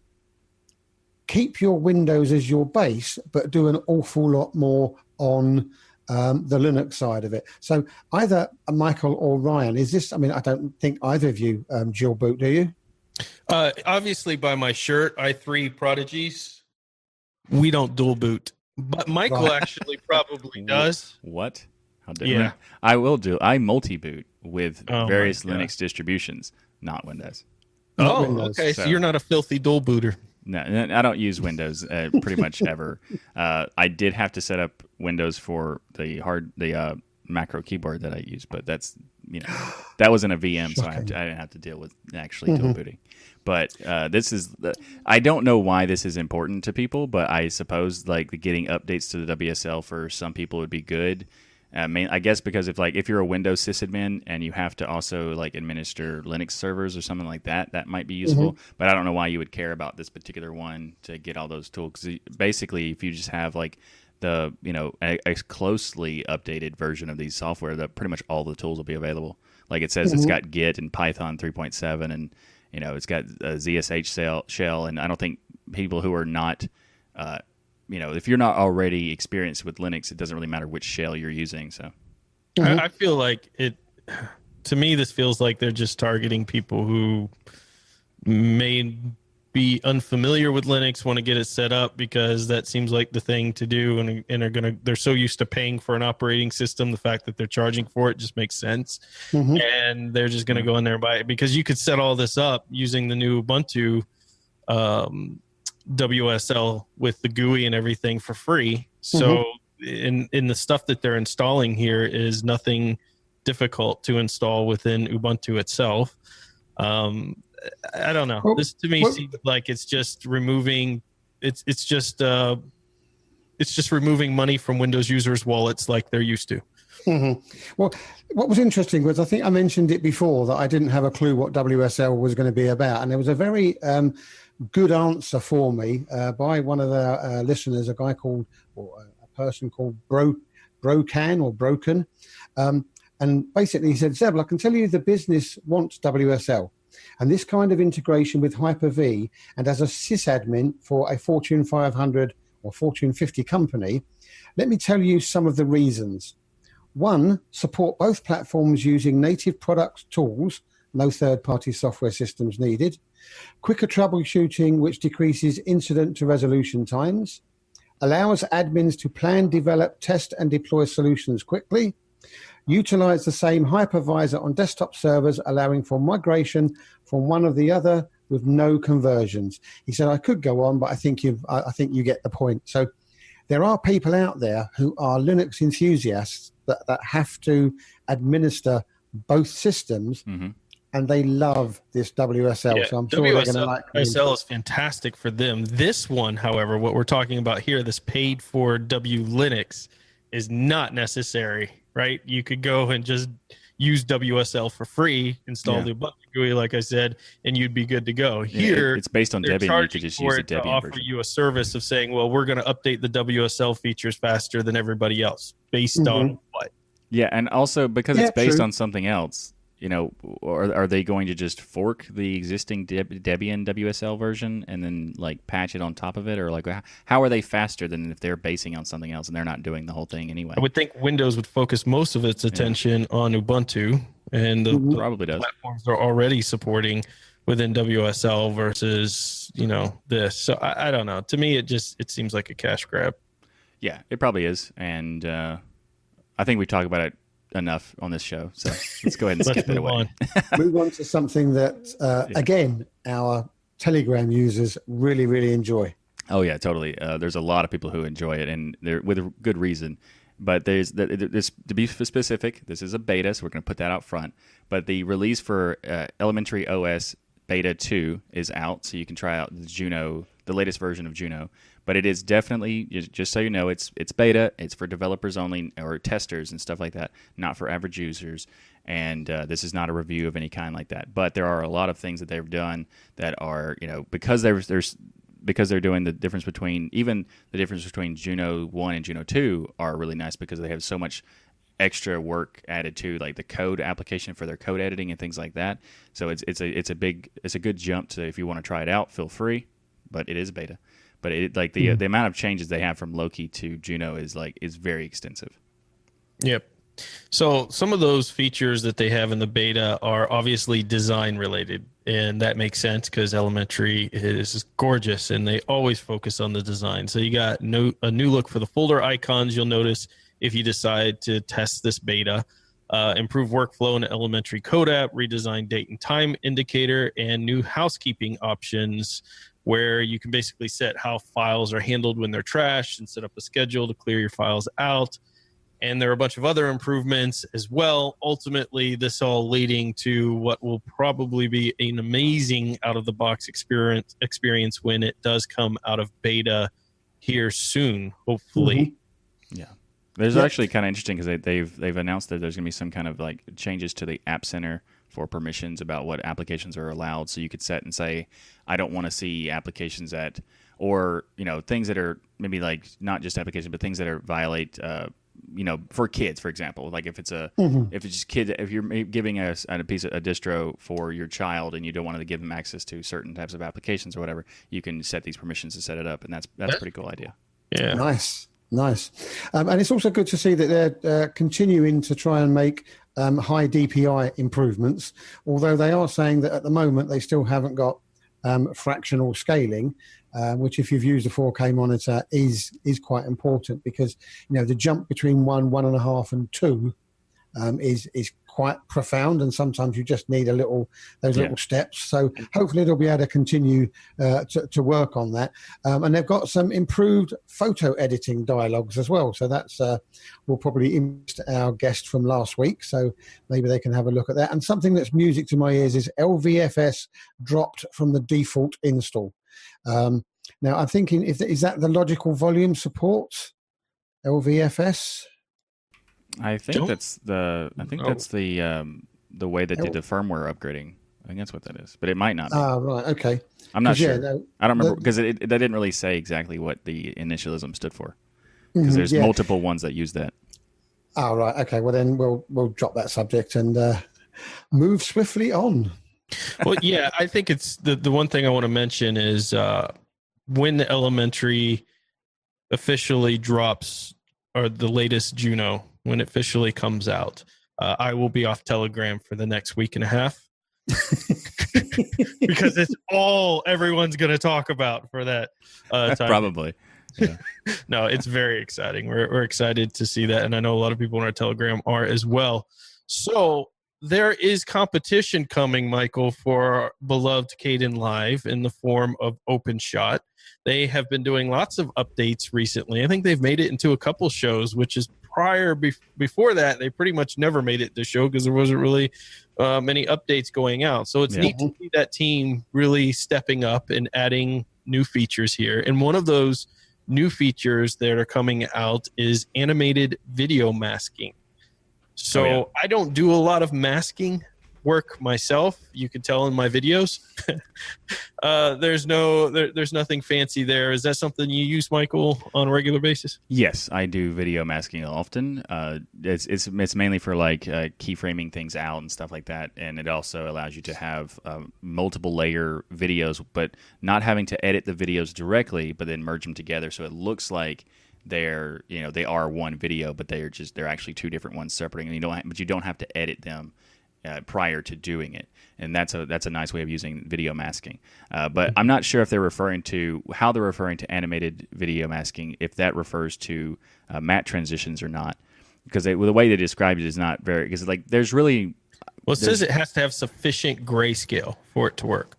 keep your Windows as your base, but do an awful lot more on um, the Linux side of it. So either Michael or Ryan, is this? I mean, I don't think either of you um, dual boot, do you? Uh, obviously, by my shirt, i3 Prodigies, we don't dual boot. But Michael Right. actually probably does. What? How dare Yeah. I will do. I multi boot with Oh various Linux distributions, not Windows. Not Oh, Windows, okay. So so- you're not a filthy dual booter. No, I don't use Windows uh, pretty much ever. Uh, I did have to set up Windows for the hard the uh, macro keyboard that I use, but that's you know that wasn't a VM, so I, to, I didn't have to deal with actually dual booting. But uh, this is the, I don't know why this is important to people, but I suppose like the getting updates to the WSL for some people would be good. Uh, I mean, I guess because if like if you're a Windows sysadmin and you have to also like administer Linux servers or something like that, that might be useful. Mm-hmm. But I don't know why you would care about this particular one to get all those tools. Because basically, if you just have like the you know a, a closely updated version of these software, that pretty much all the tools will be available. Like it says, it's mm-hmm. got Git and Python 3.7, and you know it's got a ZSH shell, shell and I don't think people who are not uh, you know, if you're not already experienced with Linux, it doesn't really matter which shell you're using. So, I, I feel like it. To me, this feels like they're just targeting people who may be unfamiliar with Linux, want to get it set up because that seems like the thing to do, and and are gonna. They're so used to paying for an operating system, the fact that they're charging for it just makes sense, Mhm. and they're just gonna go in there and buy it because you could set all this up using the new Ubuntu. Um, WSL with the GUI and everything for free. So in in the stuff that they're installing here is nothing difficult to install within Ubuntu itself. Um, I don't know. Well, this to me well- seems like it's just removing. It's it's just uh, it's just removing money from Windows users' wallets like they're used to. Mm-hmm. Well, what was interesting was I think I mentioned it before that I didn't have a clue what WSL was going to be about, and there was a very um, good answer for me uh, by one of the uh, listeners, a guy called or a person called Bro Brocan or Broken, um, and basically he said, "Zeb, I can tell you the business wants WSL." And this kind of integration with Hyper V and as a sysadmin for a Fortune 500 or Fortune 50 company, let me tell you some of the reasons. One, support both platforms using native product tools, no third party software systems needed. Quicker troubleshooting, which decreases incident to resolution times. Allows admins to plan, develop, test, and deploy solutions quickly. Utilize the same hypervisor on desktop servers, allowing for migration from one of the other with no conversions. He said, I could go on, but I think you I think you get the point. So there are people out there who are Linux enthusiasts that, that have to administer both systems. Mm-hmm. And they love this WSL, yeah, so I'm sure WSL, they're going to like. WSL is fantastic for them. This one, however, what we're talking about here, this paid for WLinux, is not necessary. Right? You could go and just use WSL for free, install yeah. the Ubuntu GUI, like I said, and you'd be good to go. Here, yeah, it's based on Debian. You could just use the Debian offer version. you a service of saying, "Well, we're going to update the WSL features faster than everybody else, based mm-hmm. on what." Yeah, and also because yeah, it's based true. on something else, you know, or are they going to just fork the existing Deb- Debian WSL version and then like patch it on top of it, or like how are they faster than if they're basing on something else and they're not doing the whole thing anyway? I would think Windows would focus most of its attention yeah. on Ubuntu, and the, probably does. platforms are already supporting within WSL versus you know this. So I, I, don't know. To me, it just it seems like a cash grab. Yeah, it probably is, and uh, I think we talk about it enough on this show. So let's go ahead and skip it away. move on to something that, uh, yeah. again, our Telegram users really, really enjoy. Oh yeah, totally. Uh, there's a lot of people who enjoy it, and they're with good reason. But there's this to be specific. This is a beta, so we're going to put that out front. But the release for uh, Elementary OS Beta 2 is out, so you can try out the Juno, the latest version of Juno but it is definitely just so you know it's it's beta it's for developers only or testers and stuff like that not for average users. And uh, this is not a review of any kind like that. But there are a lot of things that they've done that are you know because there's there's because they're doing the difference between even the difference between Juno 1 and Juno 2 are really nice because they have so much extra work added to like the code application for their code editing and things like that. So it's it's a it's a big it's a good jump to if you want to try it out feel free. But it is beta but it like the mm. the amount of changes they have from Loki to Juno is like is very extensive. Yep. So some of those features that they have in the beta are obviously design related, and that makes sense because Elementary is gorgeous, and they always focus on the design. So you got no, a new look for the folder icons. You'll notice if you decide to test this beta. Uh, improve workflow in Elementary Code app, redesign date and time indicator, and new housekeeping options where you can basically set how files are handled when they're trashed and set up a schedule to clear your files out. And there are a bunch of other improvements as well. Ultimately, this all leading to what will probably be an amazing out of the box experience experience when it does come out of beta here soon, hopefully. Mm-hmm. Yeah. There's yeah. actually kind of interesting because they, they've they've announced that there's going to be some kind of like changes to the App Center for permissions about what applications are allowed. So you could set and say, I don't want to see applications that, or you know, things that are maybe like not just applications, but things that are violate. Uh, you know, for kids, for example, like if it's a mm-hmm. if it's just kids, if you're giving a, a piece of a distro for your child and you don't want to give them access to certain types of applications or whatever, you can set these permissions to set it up, and that's that's a pretty cool idea. Yeah, nice. Nice. Um, and it's also good to see that they're uh, continuing to try and make um, high DPI improvements, although they are saying that at the moment they still haven't got um, fractional scaling, uh, which if you've used a 4K monitor is is quite important because you know the jump between one, one and a half, and two um, is is quite profound, and sometimes you just need a little those yeah. little steps. So hopefully they'll be able to continue uh, to, to work on that. Um, and they've got some improved photo editing dialogues as well. So that's uh, will probably interest our guest from last week. So maybe they can have a look at that. And something that's music to my ears is LVFS dropped from the default install. Um, Now I'm thinking, if is that the logical volume support, LVFS? I think Don't- that's the. I think Oh. that's the um, the way they Oh. did the firmware upgrading. I think that's what that is, but it might not. Be. Ah, right, okay. I'm not 'Cause, yeah, sure. I don't remember because it, it, they didn't really say exactly what the initialism stood for. Because there's yeah. multiple ones that use that. Ah, right, okay. Well, then we'll we'll drop that subject and uh, move swiftly on. well, yeah, I think it's the the one thing I want to mention is uh, when the elementary officially drops or the latest Juno when it officially comes out. Uh, I will be off Telegram for the next week and a half because it's all everyone's going to talk about for that uh, time. Probably. no, it's very exciting. We're, we're excited to see that. And I know a lot of people on our Telegram are as well. So there is competition coming, Michael, for our beloved Kdenlive in the form of OpenShot. They have been doing lots of updates recently. I think they've made it into a couple shows, which is prior bef- before that they pretty much never made it to show because there wasn't really uh, many updates going out. So it's Yeah. neat to see that team really stepping up and adding new features here. And one of those new features that are coming out is animated video masking. So Oh, yeah. I don't do a lot of masking work myself. You can tell in my videos. uh, there's no, there, there's nothing fancy there. Is that something you use, Michael, on a regular basis? Yes, I do video masking often. Uh, it's it's it's mainly for like uh, keyframing things out and stuff like that, and it also allows you to have um, multiple layer videos, but not having to edit the videos directly, but then merge them together, so it looks like they're you know they are one video, but they're just they're actually two different ones separating. and you don't ha- but you don't have to edit them. Uh, prior to doing it, and that's a that's a nice way of using video masking. Uh, but I'm not sure if they're referring to how they're referring to animated video masking, if that refers to uh, matte transitions or not, because they, well, the way they described it is not very because like there's really Well, it says it has to have sufficient grayscale for it to work.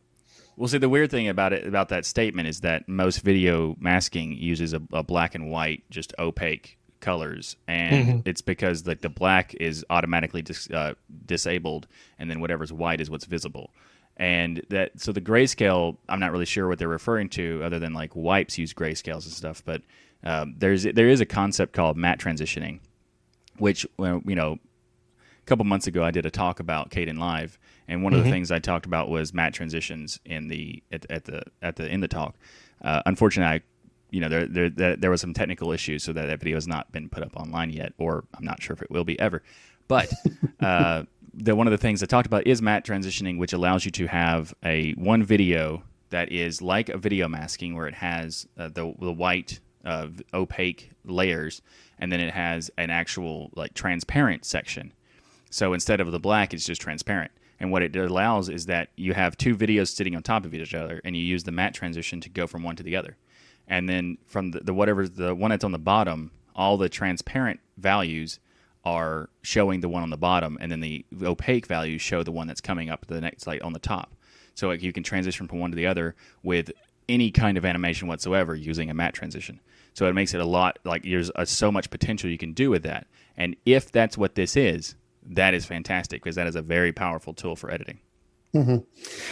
well see the weird thing about it about that statement is that most video masking uses a, a black and white just opaque colors and it's because like the black is automatically dis, uh, disabled and then whatever's white is what's visible. And that so the grayscale i'm not really sure what they're referring to other than like wipes use grayscales and stuff but um, there's there is a concept called matte transitioning which well, you know a couple months ago I did a talk about Kdenlive, and one of the things I talked about was matte transitions in the at, at the at the in the talk. Uh, unfortunately, I, you know, there, there there there was some technical issues, so that that video has not been put up online yet, or I'm not sure if it will be ever. But uh, the one of the things I talked about is matte transitioning, which allows you to have a one video that is like a video masking, where it has uh, the the white uh, opaque layers, and then it has an actual like transparent section. So instead of the black, it's just transparent. And what it allows is that you have two videos sitting on top of each other, and you use the matte transition to go from one to the other. And then from the, the whatever the one that's on the bottom, all the transparent values are showing the one on the bottom, and then the opaque values show the one that's coming up the next like on the top. So like, you can transition from one to the other with any kind of animation whatsoever using a matte transition. So it makes it a lot like there's uh so much potential you can do with that. And if that's what this is, that is fantastic because that is a very powerful tool for editing.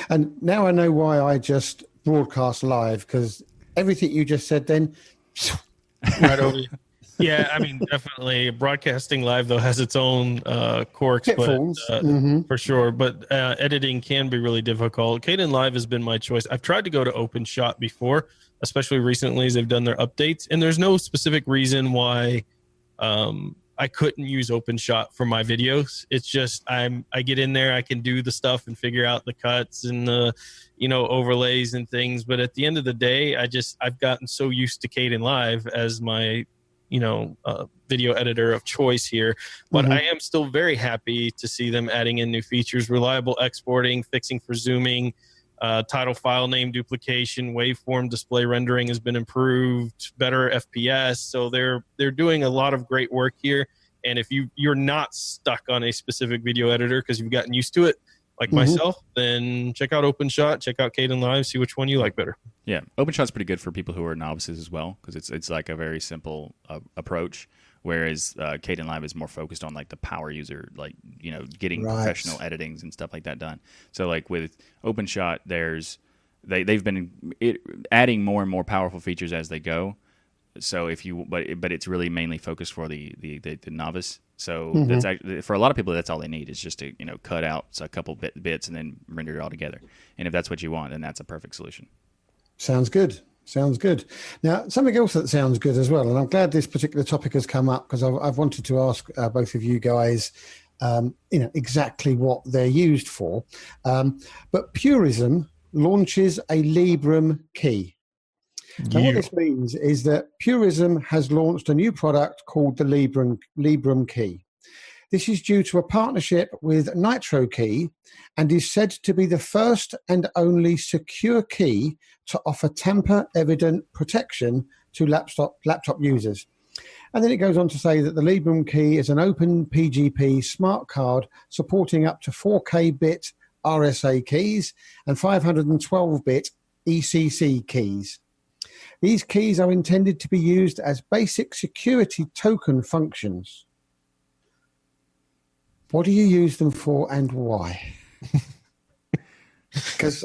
And now I know why I just broadcast live because everything you just said then. right over you. Yeah, I mean, definitely. Broadcasting live though has its own uh, quirks, but uh, Mhm. for sure. But uh, editing can be really difficult. Kdenlive has been my choice. I've tried to go to OpenShot before, especially recently as they've done their updates, and there's no specific reason why um, I couldn't use OpenShot for my videos. It's just I'm I get in there, I can do the stuff and figure out the cuts and the you know overlays and things. But at the end of the day, I just I've gotten so used to Kdenlive as my you know uh, video editor of choice here but Mhm. i am still very happy to see them adding in new features reliable exporting fixing for zooming uh, title file name duplication waveform display rendering has been improved better fps so they're they're doing a lot of great work here and if you you're not stuck on a specific video editor because you've gotten used to it like Mhm. myself then check out openshot check out Kdenlive see which one you like better Yeah, OpenShot's pretty good for people who are novices as well because it's it's like a very simple uh, approach. Whereas uh, Kdenlive is more focused on like the power user, like you know, getting Right. professional editings and stuff like that done. So like with OpenShot, there's they they've been it, adding more and more powerful features as they go. So if you but but it's really mainly focused for the the, the, the novice. So Mm-hmm. that's actually, for a lot of people that's all they need is just to you know cut out a couple bit, bits and then render it all together. And if that's what you want, then that's a perfect solution. Sounds good. Sounds good. Now, something else that sounds good as well, and I'm glad this particular topic has come up because I've, I've wanted to ask uh, both of you guys, um, you know, exactly what they're used for. Um, but Purism launches a Librem key. Now, what this means is that Purism has launched a new product called the Librem, Librem Key. This is due to a partnership with Nitrokey and is said to be the first and only secure key to offer tamper evident protection to laptop, laptop users. And then it goes on to say that the Librem key is an OpenPGP smart card supporting up to 4K bit RSA keys and 512 bit ECC keys. These keys are intended to be used as basic security token functions. What do you use them for and why? Because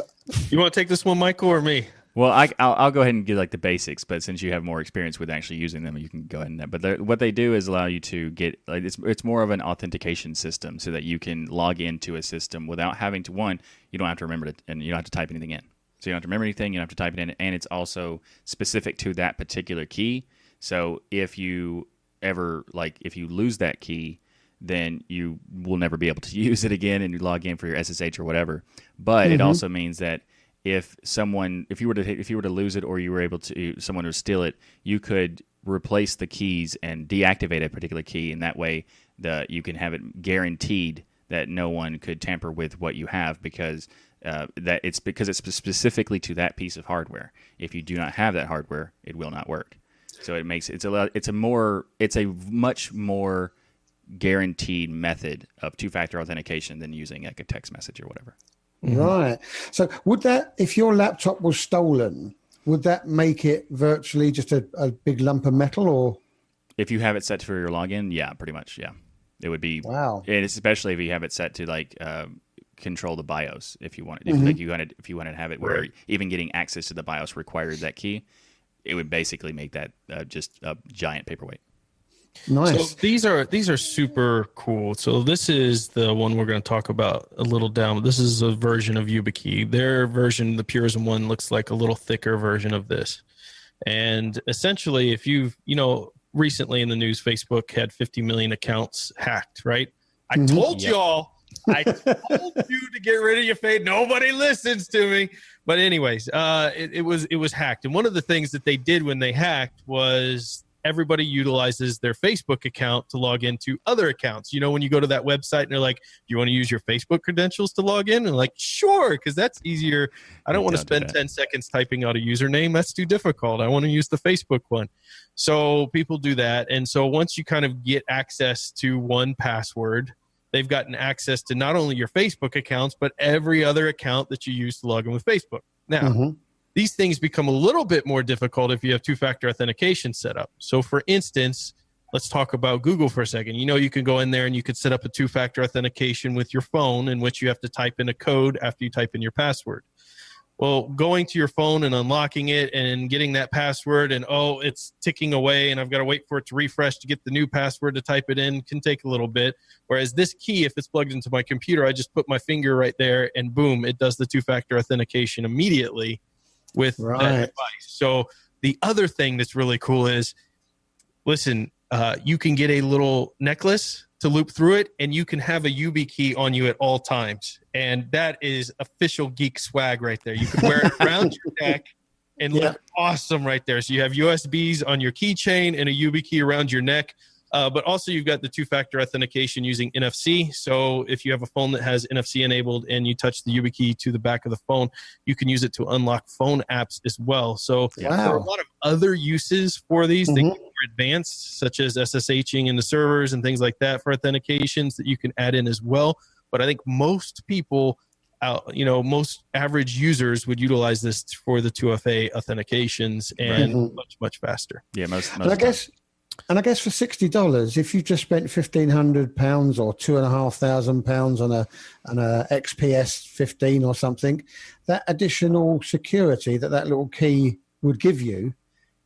You want to take this one, Michael, or me? Well, I, I'll, I'll go ahead and give like the basics, but since you have more experience with actually using them, you can go ahead and. But what they do is allow you to get like it's it's more of an authentication system, so that you can log into a system without having to one. You don't have to remember it, and you don't have to type anything in. So you don't have to remember anything. You don't have to type it in, and it's also specific to that particular key. So if you ever like if you lose that key, then you will never be able to use it again, and you log in for your SSH or whatever. But it mm-hmm. also means that if someone if you were to if you were to lose it or you were able to someone to steal it you could replace the keys and deactivate a particular key and that way the you can have it guaranteed that no one could tamper with what you have because uh, that it's because it's specifically to that piece of hardware if you do not have that hardware it will not work so it makes it's a it's a more it's a much more guaranteed method of two-factor authentication than using like a text message or whatever Right. So, would that, if your laptop was stolen, would that make it virtually just a, a big lump of metal or? If you have it set for your login, yeah, pretty much, yeah. It would be, Wow. and especially if you have it set to like uh, control the BIOS. If you want, if like you wanted, if you wanted to have it where even getting access to the BIOS required that key, it would basically make that uh, just a giant paperweight. Nice. So these are these are super cool. So this is the one we're going to talk about a little down. This is a version of YubiKey. Their version, the Purism one, looks like a little thicker version of this. And essentially, if you've you know recently in the news, Facebook had 50 million accounts hacked. Right? I told Yep. y'all. I told you to get rid of your fade. Nobody listens to me. But anyways, uh, it, it was it was hacked. And one of the things that they did when they hacked was everybody utilizes their Facebook account to log into other accounts. You know, when you go to that website and they're like, "Do you want to use your Facebook credentials to log in?" And like, "Sure," because that's easier. I don't want to do spend 10 seconds typing out a username. That's too difficult. I want to use the Facebook one. So people do that. And so once you kind of get access to one password, they've gotten access to not only your Facebook accounts, but every other account that you use to log in with Facebook. Now, Mhm. these things become a little bit more difficult if you have two factor authentication set up. So, for instance, let's talk about Google for a second. You know, you can go in there and you could set up a two factor authentication with your phone in which you have to type in a code after you type in your password. Well, going to your phone and unlocking it and getting that password, and oh, it's ticking away, and I've got to wait for it to refresh to get the new password to type it in can take a little bit. Whereas this key, if it's plugged into my computer, I just put my finger right there, and boom, it does the two factor authentication immediately with Right. that device. So the other thing that's really cool is, listen, uh, you can get a little necklace to loop through it, and you can have a YubiKey on you at all times, and that is official geek swag right there. You can wear it around your neck and Yeah. look awesome right there. So you have USBs on your keychain and a YubiKey around your neck. Uh, but also, you've got the two factor authentication using NFC. So, if you have a phone that has NFC enabled and you touch the YubiKey to the back of the phone, you can use it to unlock phone apps as well. So, there are a lot of other uses for these that Mhm. get more advanced, such as SSHing in the servers and things like that for authentications that you can add in as well. But I think most people, uh, you know, most average users would utilize this for the 2FA authentications and Right. much, much faster. Yeah, most. most And I of time. guess And I guess for sixty dollars, if you just spent fifteen hundred pounds or two and a half thousand pounds on a on a XPS fifteen or something, that additional security that that little key would give you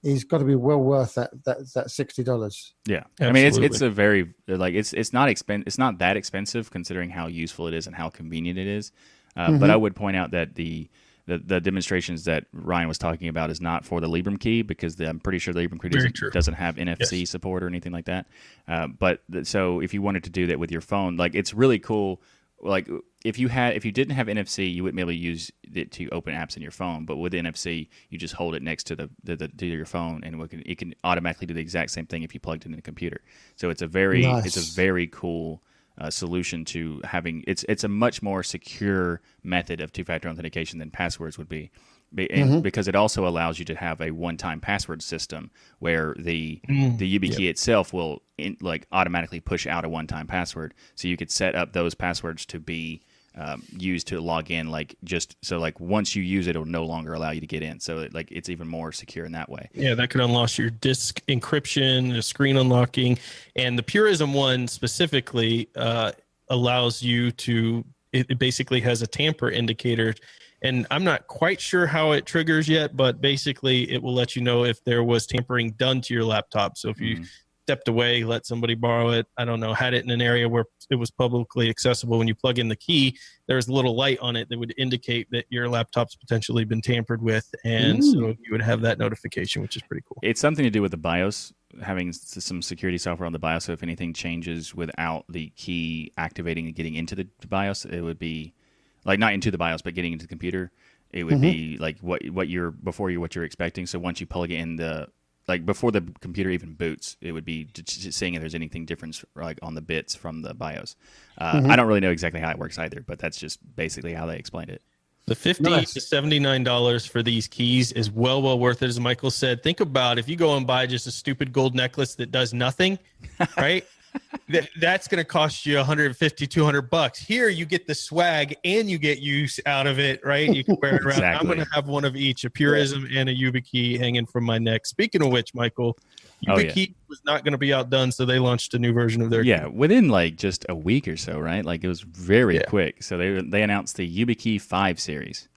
is got to be well worth that that, that sixty dollars. Yeah, I mean it's it's a very like it's it's not expen- it's not that expensive considering how useful it is and how convenient it is. Uh, But I would point out that the, the the demonstrations that Ryan was talking about is not for the Librem key because the, I'm pretty sure the Librem key Very doesn't, doesn't have NFC Yes. support or anything like that. Uh, but th- so if you wanted to do that with your phone, like it's really cool. Like if you had if you didn't have NFC, you wouldn't be able to use it to open apps in your phone. But with NFC, you just hold it next to the, the, the to your phone, and it can, it can automatically do the exact same thing if you plugged it in a computer. So it's a very it's a very cool uh, solution to having it's it's a much more secure method of two factor authentication than passwords would be. Be- and Because it also allows you to have a one-time password system where the the YubiKey itself will in, like automatically push out a one-time password, so you could set up those passwords to be um, used to log in. Like just so, like once you use it, it'll no longer allow you to get in. So it, like it's even more secure in that way. Yeah, that could unlock your disk encryption, the screen unlocking, and the Purism one specifically uh, allows you to. It, it basically has a tamper indicator, and I'm not quite sure how it triggers yet, but basically it will let you know if there was tampering done to your laptop. So if you stepped away, let somebody borrow it, I don't know, had it in an area where it was publicly accessible, when you plug in the key, there's a little light on it that would indicate that your laptop's potentially been tampered with, and so you would have that notification, which is pretty cool. It's something to do with the BIOS, having some security software on the BIOS. So if anything changes without the key activating and getting into the BIOS, it would be like not into the BIOS, but getting into the computer. It would mm-hmm. be like what what you're before you what you're expecting. So once you plug it in the like before the computer even boots, it would be j- j- seeing if there's anything different like on the bits from the BIOS. Uh, I don't really know exactly how it works either, but that's just basically how they explained it. The fifty Nice. to seventy nine dollars for these keys is well well worth it. As Michael said, think about if you go and buy just a stupid gold necklace that does nothing, right? That, that's going to cost you 150 200 bucks here you get the swag and you get use out of it right you can wear it around i'm going to have one of each a purism and a YubiKey hanging from my neck speaking of which michael Oh, yeah. YubiKey was not going to be outdone so they launched a new version of their Yeah, within like just a week or so, right? Like it was very Yeah. quick. So they they announced the YubiKey Five series,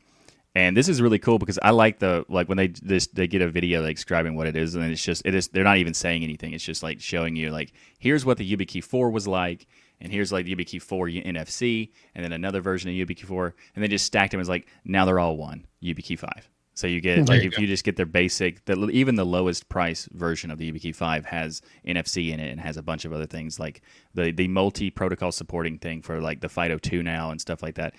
and this is really cool because I like the like when they this they get a video like describing what it is, and it's just it is they're not even saying anything. It's just like showing you like here's what the YubiKey Four was like, and here's like the YubiKey Four NFC, and then another version of YubiKey Four, and they just stacked them as like now they're all one YubiKey Five. So you get hmm. like you if you just get their basic, the, even the lowest price version of the YubiKey Five has NFC in it and has a bunch of other things like the the multi protocol supporting thing for like the Fido two now and stuff like that.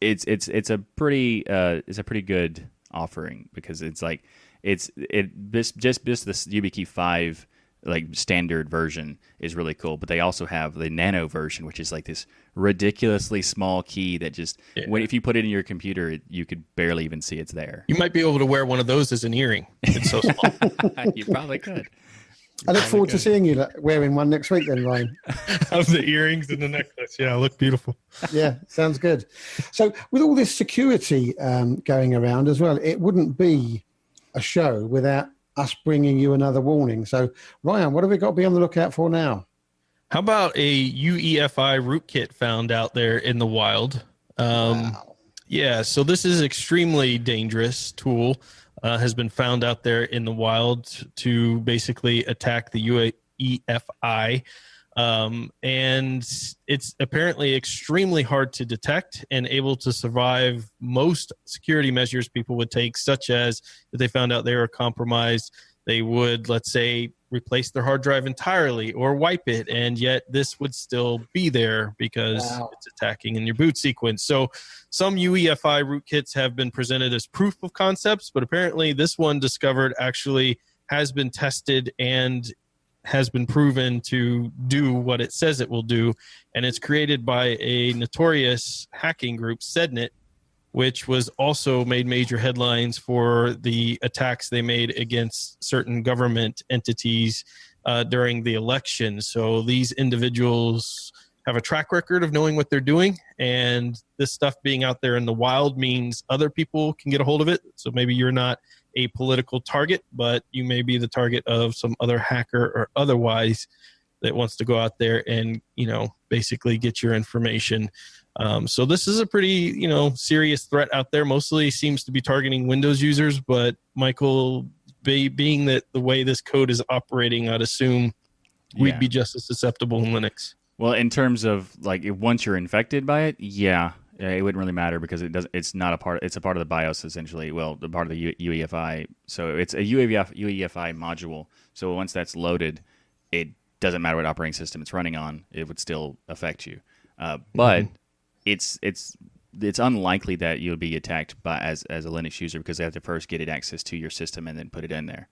It's it's it's a pretty uh it's a pretty good offering because it's like it's it this just just this YubiKey Five like standard version is really cool, but they also have the Nano version, which is like this ridiculously small key that just when if you put it in your computer, it, you could barely even see it's there. you might be able to wear one of those as an earring it's so small you probably could. I look forward to seeing you wearing one next week, then, Ryan. of the earrings and the necklace yeah I look beautiful yeah, sounds good. So, with all this security um, going around as well, it wouldn't be a show without us bringing you another warning. So, Ryan, what have we got to be on the lookout for now? How about a UEFI rootkit found out there in the wild? Um, Yeah, so this is extremely dangerous tool. Uh, has been found out there in the wild to basically attack the UEFI. Um, and it's apparently extremely hard to detect and able to survive most security measures people would take, such as if they found out they were compromised, they would, let's say, replace their hard drive entirely or wipe it, and yet this would still be there because Wow. it's attacking in your boot sequence. So some UEFI rootkits have been presented as proof of concepts, but apparently this one discovered actually has been tested and has been proven to do what it says it will do. And it's created by a notorious hacking group, Sednit, which was also made major headlines for the attacks they made against certain government entities uh, during the election. So these individuals have a track record of knowing what they're doing. And this stuff being out there in the wild means other people can get a hold of it. So maybe you're not a political target, but you may be the target of some other hacker or otherwise that wants to go out there and you know basically get your information. Um, so this is a pretty you know serious threat out there. Mostly seems to be targeting Windows users, but Michael, be, being that the way this code is operating, I'd assume we'd Yeah. be just as susceptible in Linux. Well, in terms of like once you're infected by it, yeah, it wouldn't really matter because it does. It's not a part. It's a part of the BIOS essentially. Well, the part of the UEFI. So it's a UEFI UEFI module. So once that's loaded, it doesn't matter what operating system it's running on. It would still affect you. Uh, but it's it's it's unlikely that you'll be attacked by as as a Linux user because they have to first get it access to your system and then put it in there.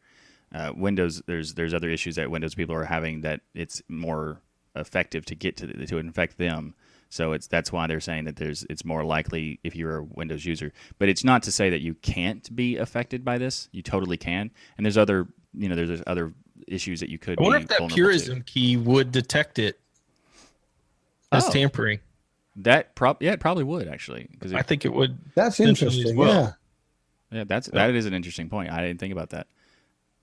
Uh, Windows, there's there's other issues that Windows people are having that it's more effective to get to the, to infect them. So it's that's why they're saying that there's it's more likely if you're a Windows user. But it's not to say that you can't be affected by this. You totally can. And there's other you know there's other issues that you could. I wonder if that Purism to. key would detect it as Oh. tampering. That prob yeah it probably would actually because I think it would. That's interesting. well. Yeah. yeah that's that is an interesting point. I didn't think about that.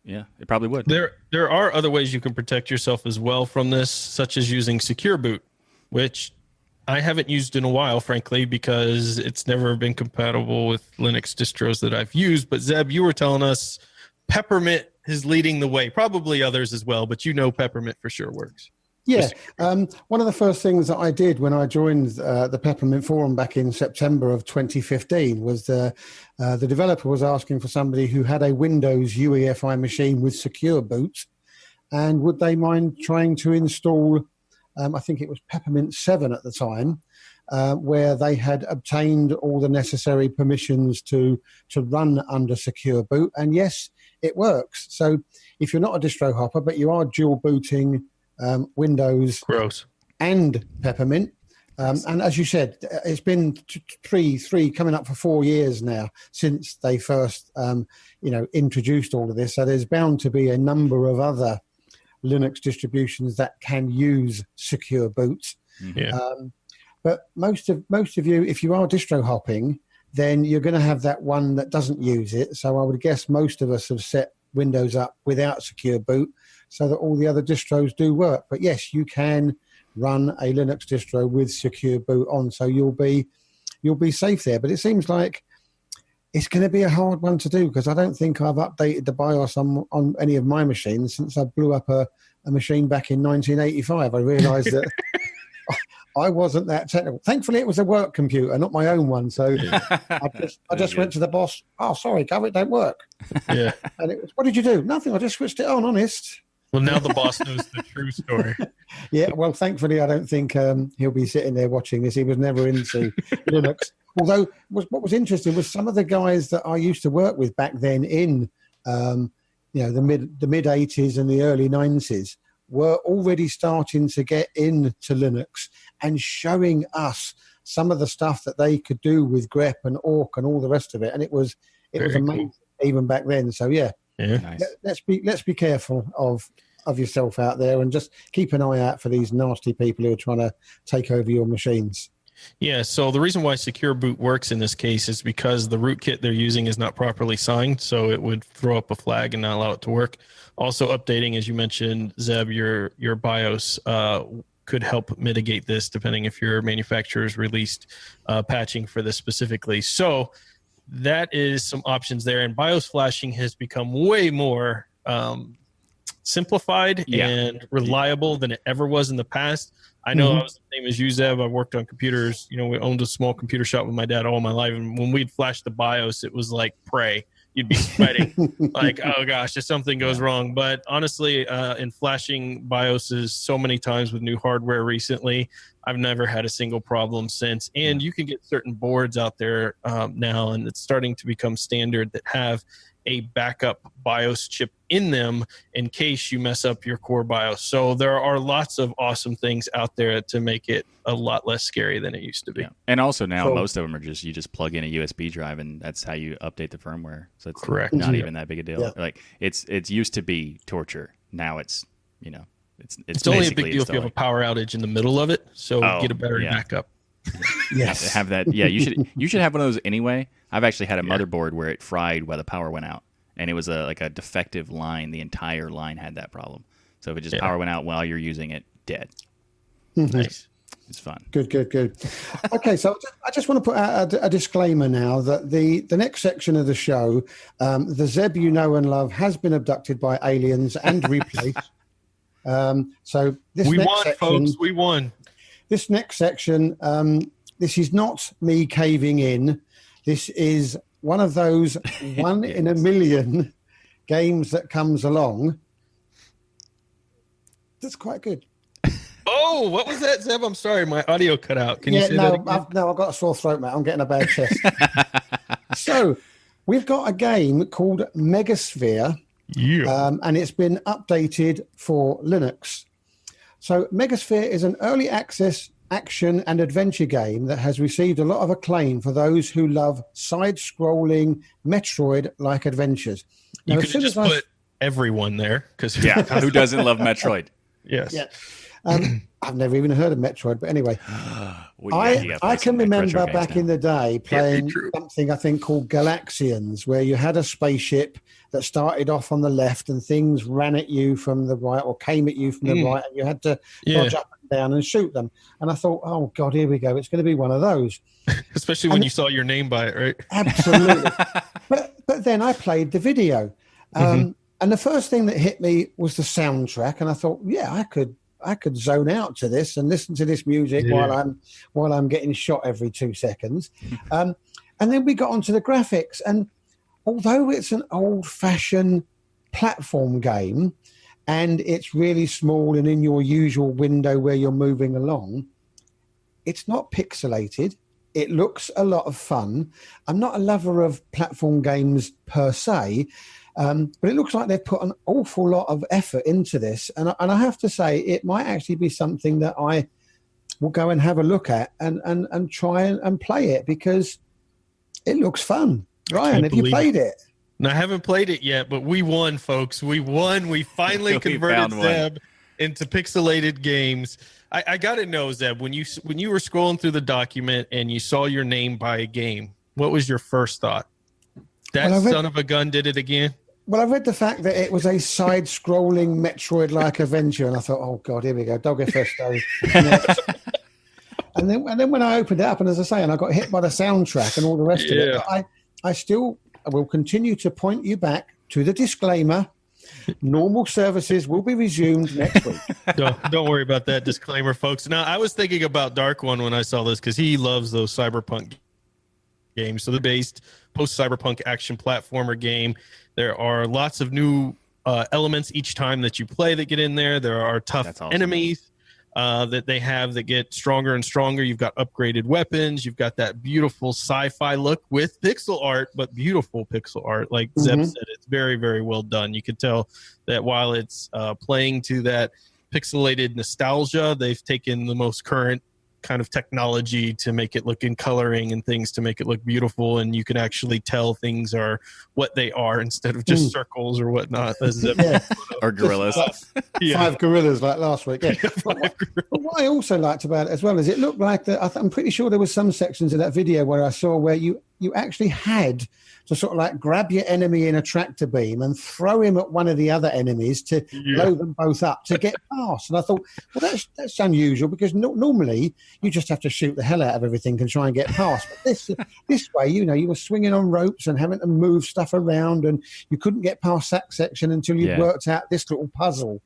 Yeah, it probably would. There, there are other ways you can protect yourself as well from this, such as using Secure Boot, which I haven't used in a while, frankly, because it's never been compatible with Linux distros that I've used. But Zeb, you were telling us Peppermint is leading the way, probably others as well, but you know Peppermint for sure works. Yeah, um, one of the first things that I did when I joined uh, the Peppermint Forum back in September of 2015 was the, uh, the developer was asking for somebody who had a Windows UEFI machine with secure boot, and would they mind trying to install? Um, I think it was Peppermint 7 at the time, uh, where they had obtained all the necessary permissions to to run under secure boot, and yes, it works. So if you're not a distro hopper, but you are dual booting um, Windows Gross. and Peppermint. Um, and as you said, it's been t- three, three coming up for four years now since they first, um, you know, introduced all of this. So there's bound to be a number of other Linux distributions that can use secure boot. Yeah. Um, but most of most of you, if you are distro hopping, then you're going to have that one that doesn't use it. So I would guess most of us have set Windows up without secure boot, so that all the other distros do work. But yes, you can run a Linux distro with secure boot on, so you'll be you'll be safe there. But it seems like it's going to be a hard one to do because I don't think I've updated the BIOS on on any of my machines since I blew up a, a machine back in 1985. I realised that. I wasn't that technical. Thankfully, it was a work computer, not my own one. So I just, I just went to the boss. Oh, sorry, Gov, it don't work. Yeah. And it was, what did you do? Nothing. I just switched it on. Honest. Well, now the boss knows the true story. Yeah. Well, thankfully, I don't think um, he'll be sitting there watching this. He was never into Linux. Although, was, what was interesting was some of the guys that I used to work with back then in, um, you know, the mid the mid eighties and the early nineties were already starting to get into Linux and showing us some of the stuff that they could do with grep and awk and all the rest of it. And it was it was Very cool. amazing even back then. So yeah, Yeah. nice. let- let's be let's be careful of of yourself out there and just keep an eye out for these nasty people who are trying to take over your machines. Yeah, so the reason why Secure Boot works in this case is because the rootkit they're using is not properly signed, so it would throw up a flag and not allow it to work. Also, updating, as you mentioned, Zeb, your your BIOS uh, could help mitigate this, depending if your manufacturer's released uh, patching for this specifically. So that is some options there, and BIOS flashing has become way more um, simplified Yeah. and reliable than it ever was in the past. I know Mhm. I was the same as you, Zeb. I worked on computers. You know, we owned a small computer shop with my dad all my life, and when we'd flash the BIOS, it was like pray. You'd be sweating, like, oh gosh, if something goes wrong. But honestly, uh, in flashing BIOSes so many times with new hardware recently, I've never had a single problem since. And you can get certain boards out there um, now, and it's starting to become standard that have a backup BIOS chip in them in case you mess up your core BIOS. So there are lots of awesome things out there to make it a lot less scary than it used to be. Yeah. And also now So- most of them are just you just plug in a USB drive and that's how you update the firmware. So it's Correct. not Yeah. even that big a deal. Yeah. Like it's it's used to be torture. Now it's you know It's it's, It's only a big deal if you have a power outage in the middle of it, so Oh, get a better yeah. backup. Yes. to have that. Yeah, you should you should have one of those anyway. I've actually had a motherboard where it fried while the power went out, and it was a like a defective line. The entire line had that problem. So if it just Yeah. power went out while you're using it, dead. Nice. It's fun. Good, good, good. Okay, so I just want to put out a, a disclaimer now that the, the next section of the show, um, the Zeb you know and love, has been abducted by aliens and replaced. um, so this We next won, section, folks. We won. this next section, um, this is not me caving in. This is one of those one in a million games that comes along. That's quite good. Oh, what was that, Zeb? I'm sorry, my audio cut out. Can you yeah, say no? I've, no, I've got a sore throat, mate. I'm getting a bad chest. so, we've got a game called Megasphere, Yeah. um, and it's been updated for Linux. So, Megasphere is an early access action and adventure game that has received a lot of acclaim for those who love side scrolling Metroid like adventures. you could just as I- put everyone there because Yeah, who doesn't love Metroid? yes. Yeah. Um, I've never even heard of Metroid, but anyway, We- I, you I can remember back in the day playing something I think called Galaxians, where you had a spaceship that started off on the left and things ran at you from the right or came at you from the Mm. right, and you had to Yeah. dodge up and down and shoot them. And I thought, oh God, here we go. It's going to be one of those. Especially when And- you saw your name by it, right? Absolutely. but but then I played the video, um, Mm-hmm. and the first thing that hit me was the soundtrack, and I thought, yeah, I could I could zone out to this and listen to this music Yeah. while I'm while I'm getting shot every two seconds. um, and then we got onto the graphics, and although it's an old fashioned platform game, and it's really small and in your usual window where you're moving along, it's not pixelated. It looks a lot of fun. I'm not a lover of platform games per se, um, but it looks like they've put an awful lot of effort into this. And, I- and I have to say, it might actually be something that I will go and have a look at and, and, and try and, and play it because it looks fun. Ryan, have you played it? And I haven't played it yet, but we won, folks. We won. We finally We converted found one. Zeb into pixelated games. I, I got to know, Zeb, when you when you were scrolling through the document and you saw your name by a game, what was your first thought? That Well, read- son of a gun did it again. Well, I read the fact that it was a side scrolling Metroid like adventure, and I thought, oh, God, here we go, next. and, then, and then when I opened it up, and as I say, and I got hit by the soundtrack and all the rest of it, but I, I still will continue to point you back to the disclaimer normal services will be resumed next week. don't, don't worry about that disclaimer, folks. Now, I was thinking about Dark One when I saw this because he loves those cyberpunk games. So the based post cyberpunk action platformer game. There are lots of new uh, elements each time that you play that get in there. There are tough awesome. enemies uh, that they have that get stronger and stronger. You've got upgraded weapons. You've got that beautiful sci-fi look with pixel art, but beautiful pixel art. Like Zeb Mhm. said, it's very, very well done. You can tell that while it's uh, playing to that pixelated nostalgia, they've taken the most current kind of technology to make it look in coloring and things to make it look beautiful and you can actually tell things are what they are instead of just Mm. circles or whatnot as Yeah, or gorillas. yeah. five gorillas like last week. Yeah. What, what I also liked about it as well is it looked like that. I th- I'm pretty sure there was some sections of that video where I saw where you you actually had to sort of like grab your enemy in a tractor beam and throw him at one of the other enemies to Yeah. blow them both up to get past. And I thought, well, that's that's unusual because no, normally you just have to shoot the hell out of everything and try and get past. But this this way, you know, you were swinging on ropes and having to move stuff around, and you couldn't get past that section until you Yeah. worked out this little puzzle.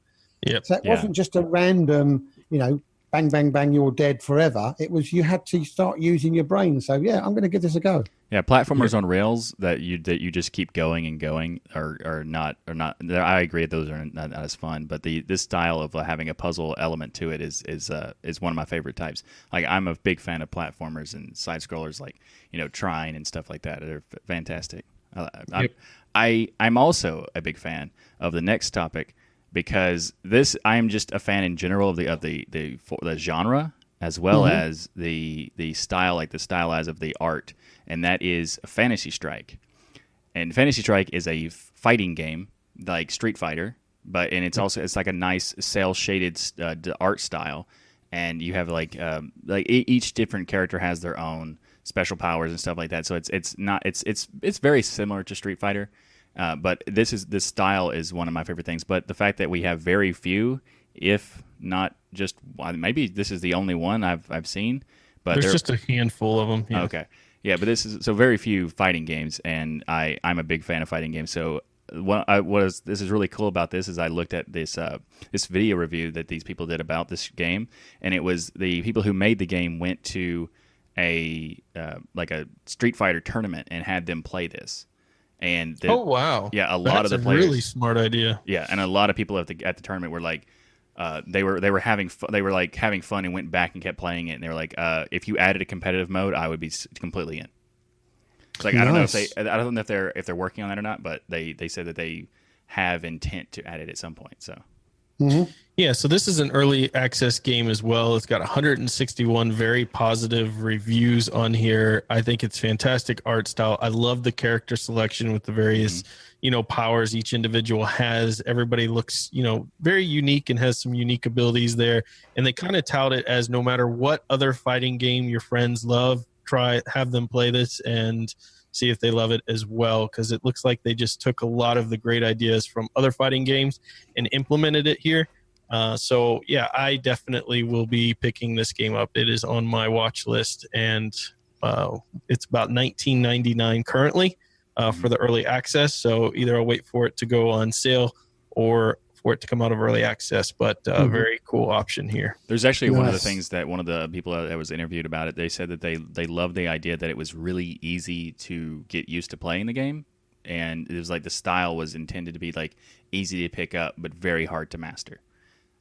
Yep. So it Yeah. wasn't just a random, you know, bang, bang, bang, you're dead forever. It was you had to start using your brain. So yeah, I'm going to give this a go. Yeah, platformers on rails that you that you just keep going and going are, are not are not. I agree, those are not, not as fun. But the this style of uh, having a puzzle element to it is is uh, is one of my favorite types. Like I'm a big fan of platformers and side scrollers, like you know Trine and stuff like that. They're f- fantastic. I, I, Yep. I I'm also a big fan of the next topic because this I am just a fan in general of the of the the, the genre as well as the the style, like the stylize of the art, and that is Fantasy Strike. And Fantasy Strike is a fighting game like Street Fighter, but and it's also it's like a nice cell shaded uh, art style, and you have like um, like each different character has their own special powers and stuff like that. So it's it's not it's it's it's very similar to Street Fighter, uh, but this is this style is one of my favorite things. But the fact that we have very few, if not just maybe this is the only one I've I've seen, but There's there- just a handful of them. Yeah. Okay. Yeah, but this is so very few fighting games, and I I'm a big fan of fighting games. So what I was this is really cool about this is I looked at this uh, this video review that these people did about this game, and it was the people who made the game went to a uh, like a Street Fighter tournament and had them play this, and the, Oh wow. yeah, a lot That's of the players really smart idea. yeah, and a lot of people at the at the tournament were like, uh, they were they were having fu- they were like having fun and went back and kept playing it. And they were like, uh, if you added a competitive mode, I would be completely in. It's like I don't know if they I don't know if they're if they're working on that or not, but they they said that they have intent to add it at some point. So Mm-hmm. Yeah, so this is an early access game as well. It's got 161 very positive reviews on here. I think it's fantastic art style. I love the character selection with the various, mm-hmm. you know, powers each individual has. Everybody looks, you know, very unique and has some unique abilities there. And they kind of tout it as no matter what other fighting game your friends love, try have them play this and see if they love it as well because it looks like they just took a lot of the great ideas from other fighting games and implemented it here. Uh, so yeah, I definitely will be picking this game up. It is on my watch list, and uh, it's about 19.99 currently uh, for the early access. So either I'll wait for it to go on sale or for it to come out of early access. But uh, Mhm. very cool option here. there's actually one of the things that one of the people that was interviewed about it. They said that they they loved the idea that it was really easy to get used to playing the game. And it was like the style was intended to be like easy to pick up, but very hard to master.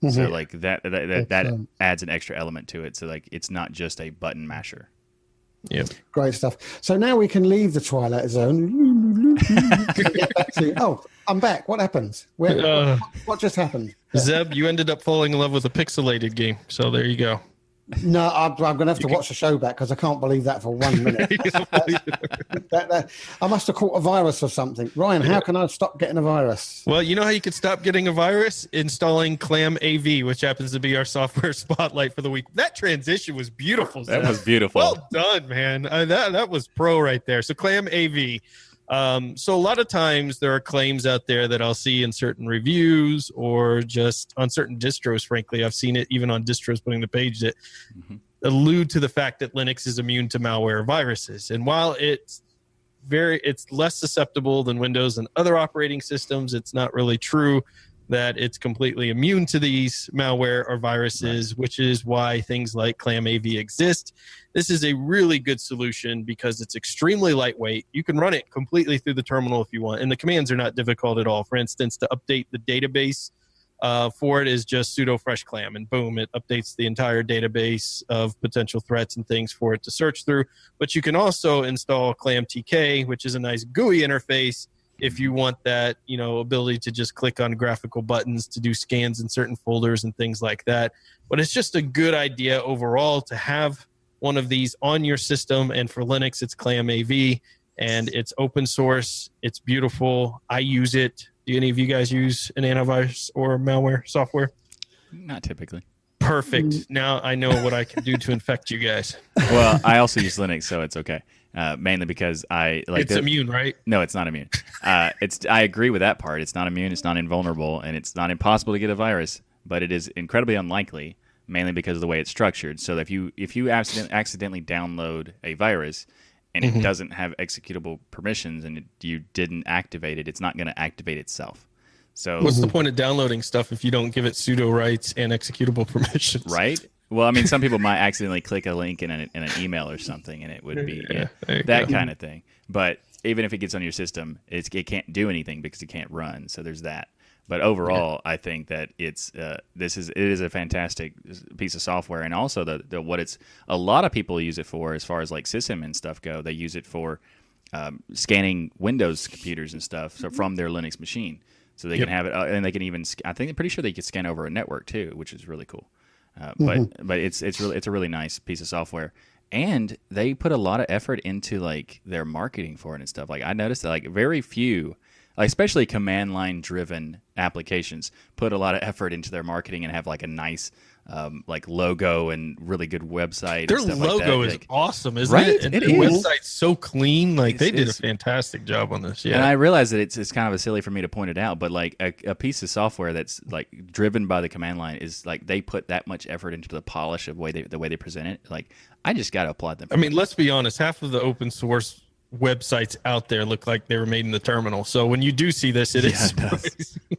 So Mhm. like that that that, that adds an extra element to it. So like it's not just a button masher. Yep. Great stuff. So now we can leave the Twilight Zone. and get back to, oh, I'm back. What happens? Where, Uh, what, what just happened? Zeb, you ended up falling in love with a pixelated game. So there you go. No, I'm, I'm going to have to watch the show back because I can't believe that for one minute. that, that, I must have caught a virus or something. Ryan, how can I stop getting a virus? Well, you know how you could stop getting a virus? Installing ClamAV, which happens to be our software spotlight for the week. That transition was beautiful. That was beautiful. Well done, man. Uh, that that was pro right there. So ClamAV. Um, so a lot of times there are claims out there that I'll see in certain reviews or just on certain distros. Frankly, I've seen it even on distros putting the page that Mhm. allude to the fact that Linux is immune to malware viruses. And while it's very it's less susceptible than Windows and other operating systems, it's not really true that it's completely immune to these malware or viruses, which is why things like ClamAV exist. This is a really good solution because it's extremely lightweight. You can run it completely through the terminal if you want, and the commands are not difficult at all. For instance, to update the database uh, for it is just sudo freshclam, and boom, it updates the entire database of potential threats and things for it to search through. But you can also install ClamTk, which is a nice GUI interface if you want that you know ability to just click on graphical buttons to do scans in certain folders and things like that. But it's just a good idea overall to have one of these on your system. And for linux it's ClamAV and it's open source. It's beautiful. I use it. Do any of you guys use an antivirus or malware software? Not typically. perfect. Now i know what i can do to infect you guys. Well, I also use Linux, so it's okay. Uh, mainly because I like it's immune right No, it's not immune. Uh, it's I agree with that part. It's not immune. It's not invulnerable, and it's not impossible to get a virus. But it is incredibly unlikely, mainly because of the way it's structured. So if you if you accident, accidentally download a virus and it doesn't have executable permissions and it, you didn't activate it, it's not going to activate itself. So what's the point of downloading stuff if you don't give it sudo rights and executable permissions right? Well, I mean, some people might accidentally click a link in an, in an email or something, and it would be yeah, you that go. kind of thing. But even if it gets on your system, it's, it can't do anything because it can't run. So there's that. But overall, I think that it's uh, this is it is a fantastic piece of software, and also the, the what it's a lot of people use it for as far as like system and stuff go. They use it for um, scanning Windows computers and stuff, so from their Linux machine, so they Yep. can have it, uh, and they can even. I think I'm pretty sure they can scan over a network too, which is really cool. Uh, but but it's it's really it's a really nice piece of software, and they put a lot of effort into like their marketing for it and stuff. Like I noticed that like very few especially command line driven applications put a lot of effort into their marketing and have like a nice um, like logo and really good website. Their and stuff logo like that. is Like, awesome, isn't Right? it? And It their is. website's so clean. Like they did a fantastic job on this. Yeah. And I realize that it's it's kind of a silly for me to point it out, but like a, a piece of software that's like driven by the command line is like they put that much effort into the polish of way they the way they present it. Like I just got to applaud them. I mean, let's be honest. Half of the open source websites out there look like they were made in the terminal. So when you do see this, it Yeah, is. it does.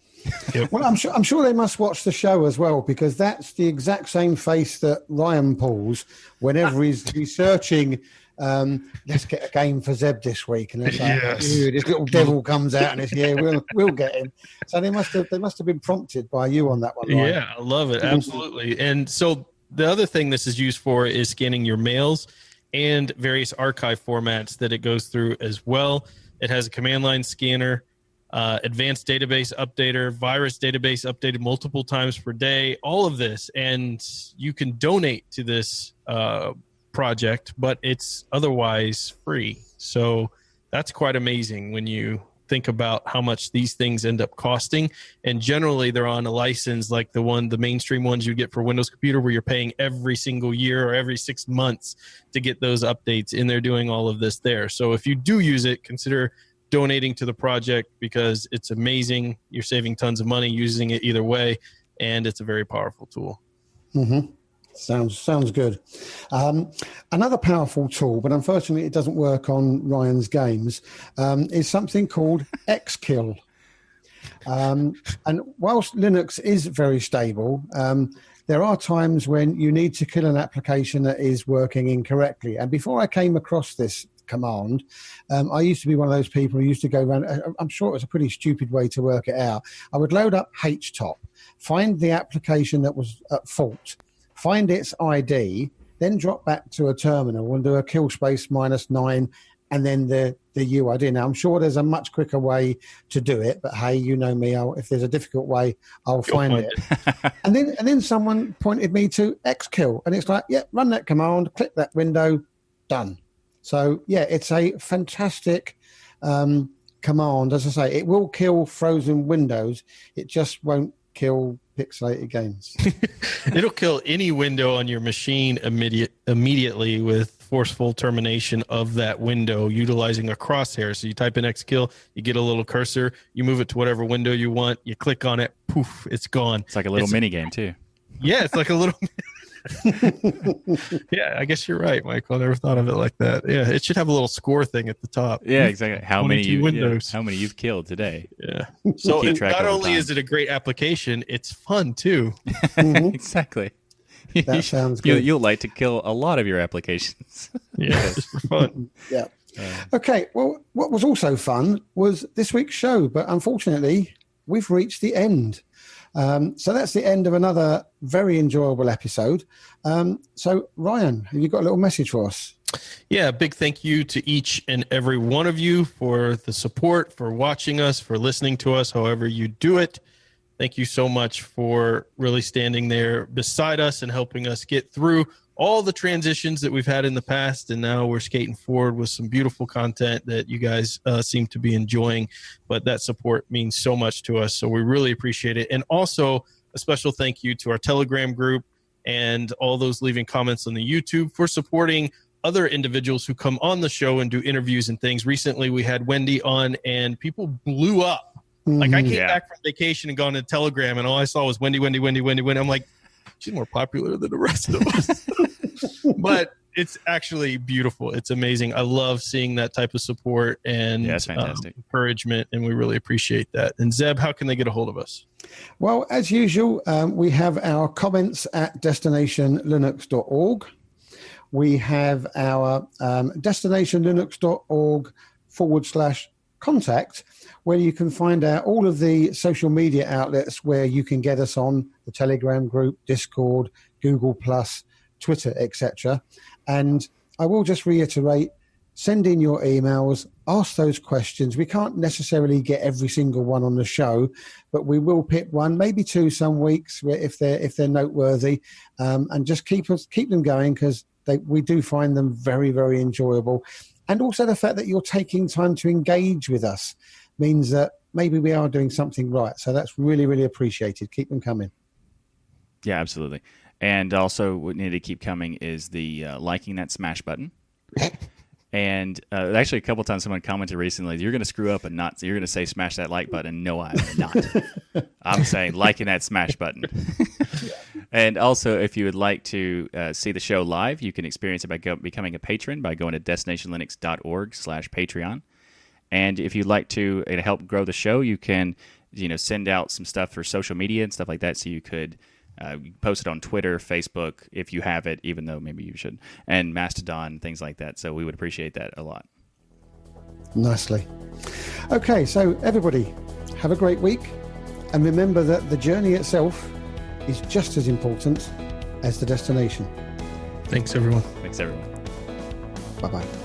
Well, I'm sure I'm sure they must watch the show as well because that's the exact same face that Ryan pulls whenever he's researching. Um, let's get a game for Zeb this week, and it's like, Yes. This little devil comes out and it's yeah, we'll we'll get him. So they must have they must have been prompted by you on that one. Ryan. Yeah, I love it. Absolutely. And so the other thing this is used for is scanning your mails and various archive formats that it goes through as well. It has a command line scanner, uh, advanced database updater, virus database updated multiple times per day, all of this. And you can donate to this uh, project, but it's otherwise free. So that's quite amazing when you think about how much these things end up costing. And generally they're on a license like the one the mainstream ones you get for windows computer where you're paying every single year or every six months to get those updates and they're doing all of this there. So if you do use it consider donating to the project because it's amazing. You're saving tons of money using it either way and it's a very powerful tool. Hmm Sounds sounds good. Um, another powerful tool, but unfortunately it doesn't work on Ryan's games, um, is something called Xkill. Um, and whilst Linux is very stable, um, there are times when you need to kill an application that is working incorrectly. And before I came across this command, um, I used to be one of those people who used to go around. I- I'm sure it was a pretty stupid way to work it out. I would load up HTOP, find the application that was at fault, find its ID, then drop back to a terminal and do a kill space minus nine and then the, the UID. Now, I'm sure there's a much quicker way to do it, but hey, you know me. I'll, if there's a difficult way, I'll find find it. and then and then someone pointed me to Xkill, and it's like, yeah, run that command, click that window, done. So yeah, it's a fantastic um, command. As I say, it will kill frozen windows. It just won't kill pixelated games. it'll kill any window on your machine immediate, immediately with forceful termination of that window utilizing a crosshair. So you type in Xkill, you get a little cursor, you move it to whatever window you want, you click on it, poof, it's gone. It's like a little It's- mini game too. Yeah, it's like a little. yeah, I guess you're right, Michael. I never thought of it like that. Yeah, it should have a little score thing at the top. Yeah, exactly. How many 22 you, yeah, windows. how many you've killed today? Yeah. So Keep and track not only is it a great application, it's fun too. Mhm. exactly. That sounds good. you'll like to kill a lot of your applications. Yeah, just for fun. Yeah. Okay. Well, what was also fun was this week's show, but unfortunately, we've reached the end. Um, so that's the end of another very enjoyable episode. Um, so, Ryan, have you got a little message for us? Yeah, big thank you to each and every one of you for the support, for watching us, for listening to us, however you do it. Thank you so much for really standing there beside us and helping us get through all the transitions that we've had in the past. And now we're skating forward with some beautiful content that you guys uh, seem to be enjoying. But that support means so much to us. So we really appreciate it. And also, a special thank you to our Telegram group and all those leaving comments on the YouTube for supporting other individuals who come on the show and do interviews and things. Recently, we had Wendy on, and people blew up. Like I Mhm. came Yeah. back from vacation and gone to Telegram, and all I saw was Wendy, Wendy, Wendy, Wendy, Wendy. I'm like, she's more popular than the rest of us. but it's actually beautiful. It's amazing. I love seeing that type of support and Yeah, it's um, encouragement, and we really appreciate that. And Zeb, how can they get a hold of us? Well, as usual, um, we have our comments at destinationlinux.org. We have our um, destinationlinux.org forward slash contact, where you can find out all of the social media outlets where you can get us on the Telegram group, Discord, Google Plus, Twitter, etc. And I will just reiterate send in your emails, ask those questions. We can't necessarily get every single one on the show, but we will pick one, maybe two, some weeks if they're if they're noteworthy, um, and just keep us keep them going because we do find them very very enjoyable, and also the fact that you're taking time to engage with us means that maybe we are doing something right. So that's really, really appreciated. Keep them coming. Yeah, absolutely. And also, what need to keep coming is the uh, liking that smash button. and uh, actually, a couple times someone commented recently, "You're going to screw up and not. You're going to say smash that like button." No, I'm not. I'm saying liking that smash button. and also, if you would like to uh, see the show live, you can experience it by go- becoming a patron by going to destinationlinux.org/patreon. And if you'd like to uh, help grow the show, you can, you know, send out some stuff for social media and stuff like that. So you could uh, post it on Twitter, Facebook, if you have it, even though maybe you should, and Mastodon, things like that. So we would appreciate that a lot. Nicely. Okay, so everybody, have a great week. And remember that the journey itself is just as important as the destination. Thanks, everyone. Thanks, everyone. Bye bye.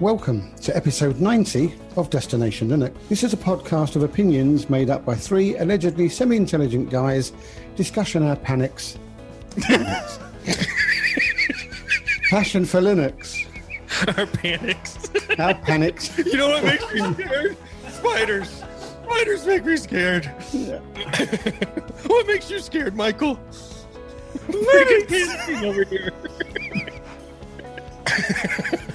Welcome to episode 90 of Destination Linux. This is a podcast of opinions made up by three allegedly semi intelligent guys discussing our panics. Passion for Linux. Our panics. Our panics. you know what makes me scared? Spiders. Spiders make me scared. what makes you scared, Michael? Panicking over here.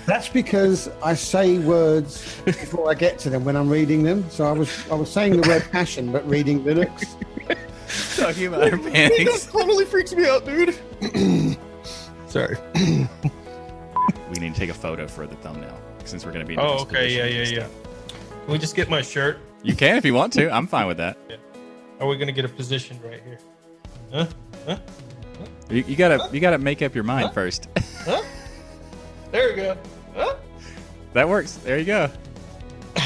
That's because I say words before I get to them when I'm reading them. So I was I was saying the word passion, but reading Linux. Talking about our That totally freaks me out, dude. Sorry. we need to take a photo for the thumbnail since we're going to be. in Oh, okay. Yeah, position yeah, and yeah. Can we just get my shirt? You can if you want to. I'm fine with that. Are we gonna get a position right here? Huh? Huh? You, you gotta you gotta make up your mind first. Huh? There we go. Huh? that works. There you go.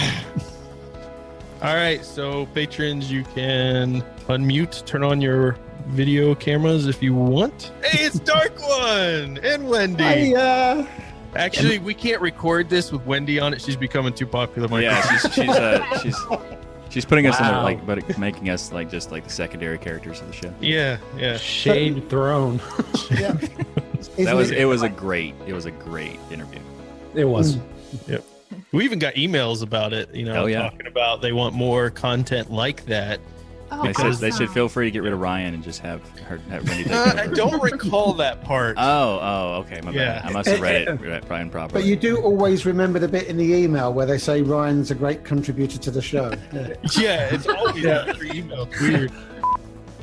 All right, so patrons, you can unmute, turn on your video cameras if you want. Hey, it's Dark One and Wendy. Hey, uh, Actually, we can't record this with Wendy on it. She's becoming too popular. Michael. Yeah, she's she's uh, she's she's putting us in the like, but making us like just like the secondary characters of the show. yeah, yeah. Shade thrown. yeah. That was it. Was a great it was a great interview. It was. Hmm. Yep. We even got emails about it. You know, Hell yeah. talking about they want more content like that. Oh, They said they should feel free to get rid of Ryan and just have her have Wendy take Uh, over. I don't recall that part. Oh, oh, okay, my Yeah. bad. I must have read it read Brian properly. But you do always remember the bit in the email where they say Ryan's a great contributor to the show. Yeah. yeah, it's always after email. It's weird.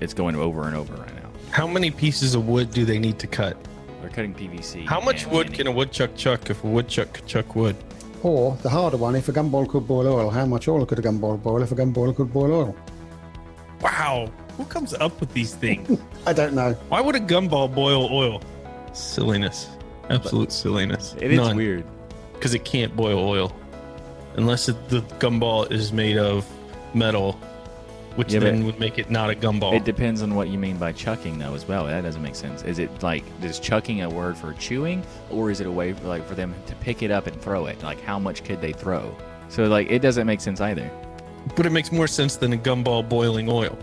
it's going over and over right now. How many pieces of wood do they need to cut? They're cutting PVC. How much wood candy. can a woodchuck chuck if a woodchuck could chuck wood? Or the harder one, if a gumball could boil oil, how much oil could a gumball boil if a gumball could boil oil? Wow, who comes up with these things? I don't know. Why would a gumball boil oil? Silliness. Absolute silliness. It is weird. Because it can't boil oil. Unless it, the gumball is made of metal, which Yeah, but- then would make it not a gumball. It depends on what you mean by chucking, though, as well. That doesn't make sense. Is it like is chucking a word for chewing, or is it a way for, like for them to pick it up and throw it? Like how much could they throw? So like it doesn't make sense either. But it makes more sense than a gumball boiling oil.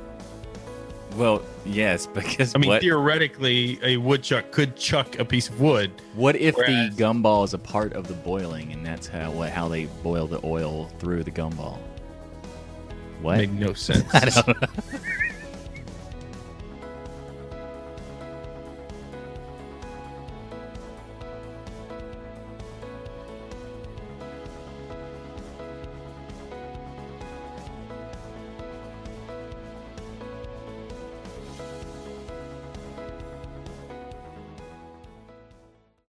Well, yes, because I mean, what theoretically, a woodchuck could chuck a piece of wood. what if whereas- the gumball is a part of the boiling, and that's how what, how they boil the oil through the gumball? What? Made no sense. I don't know.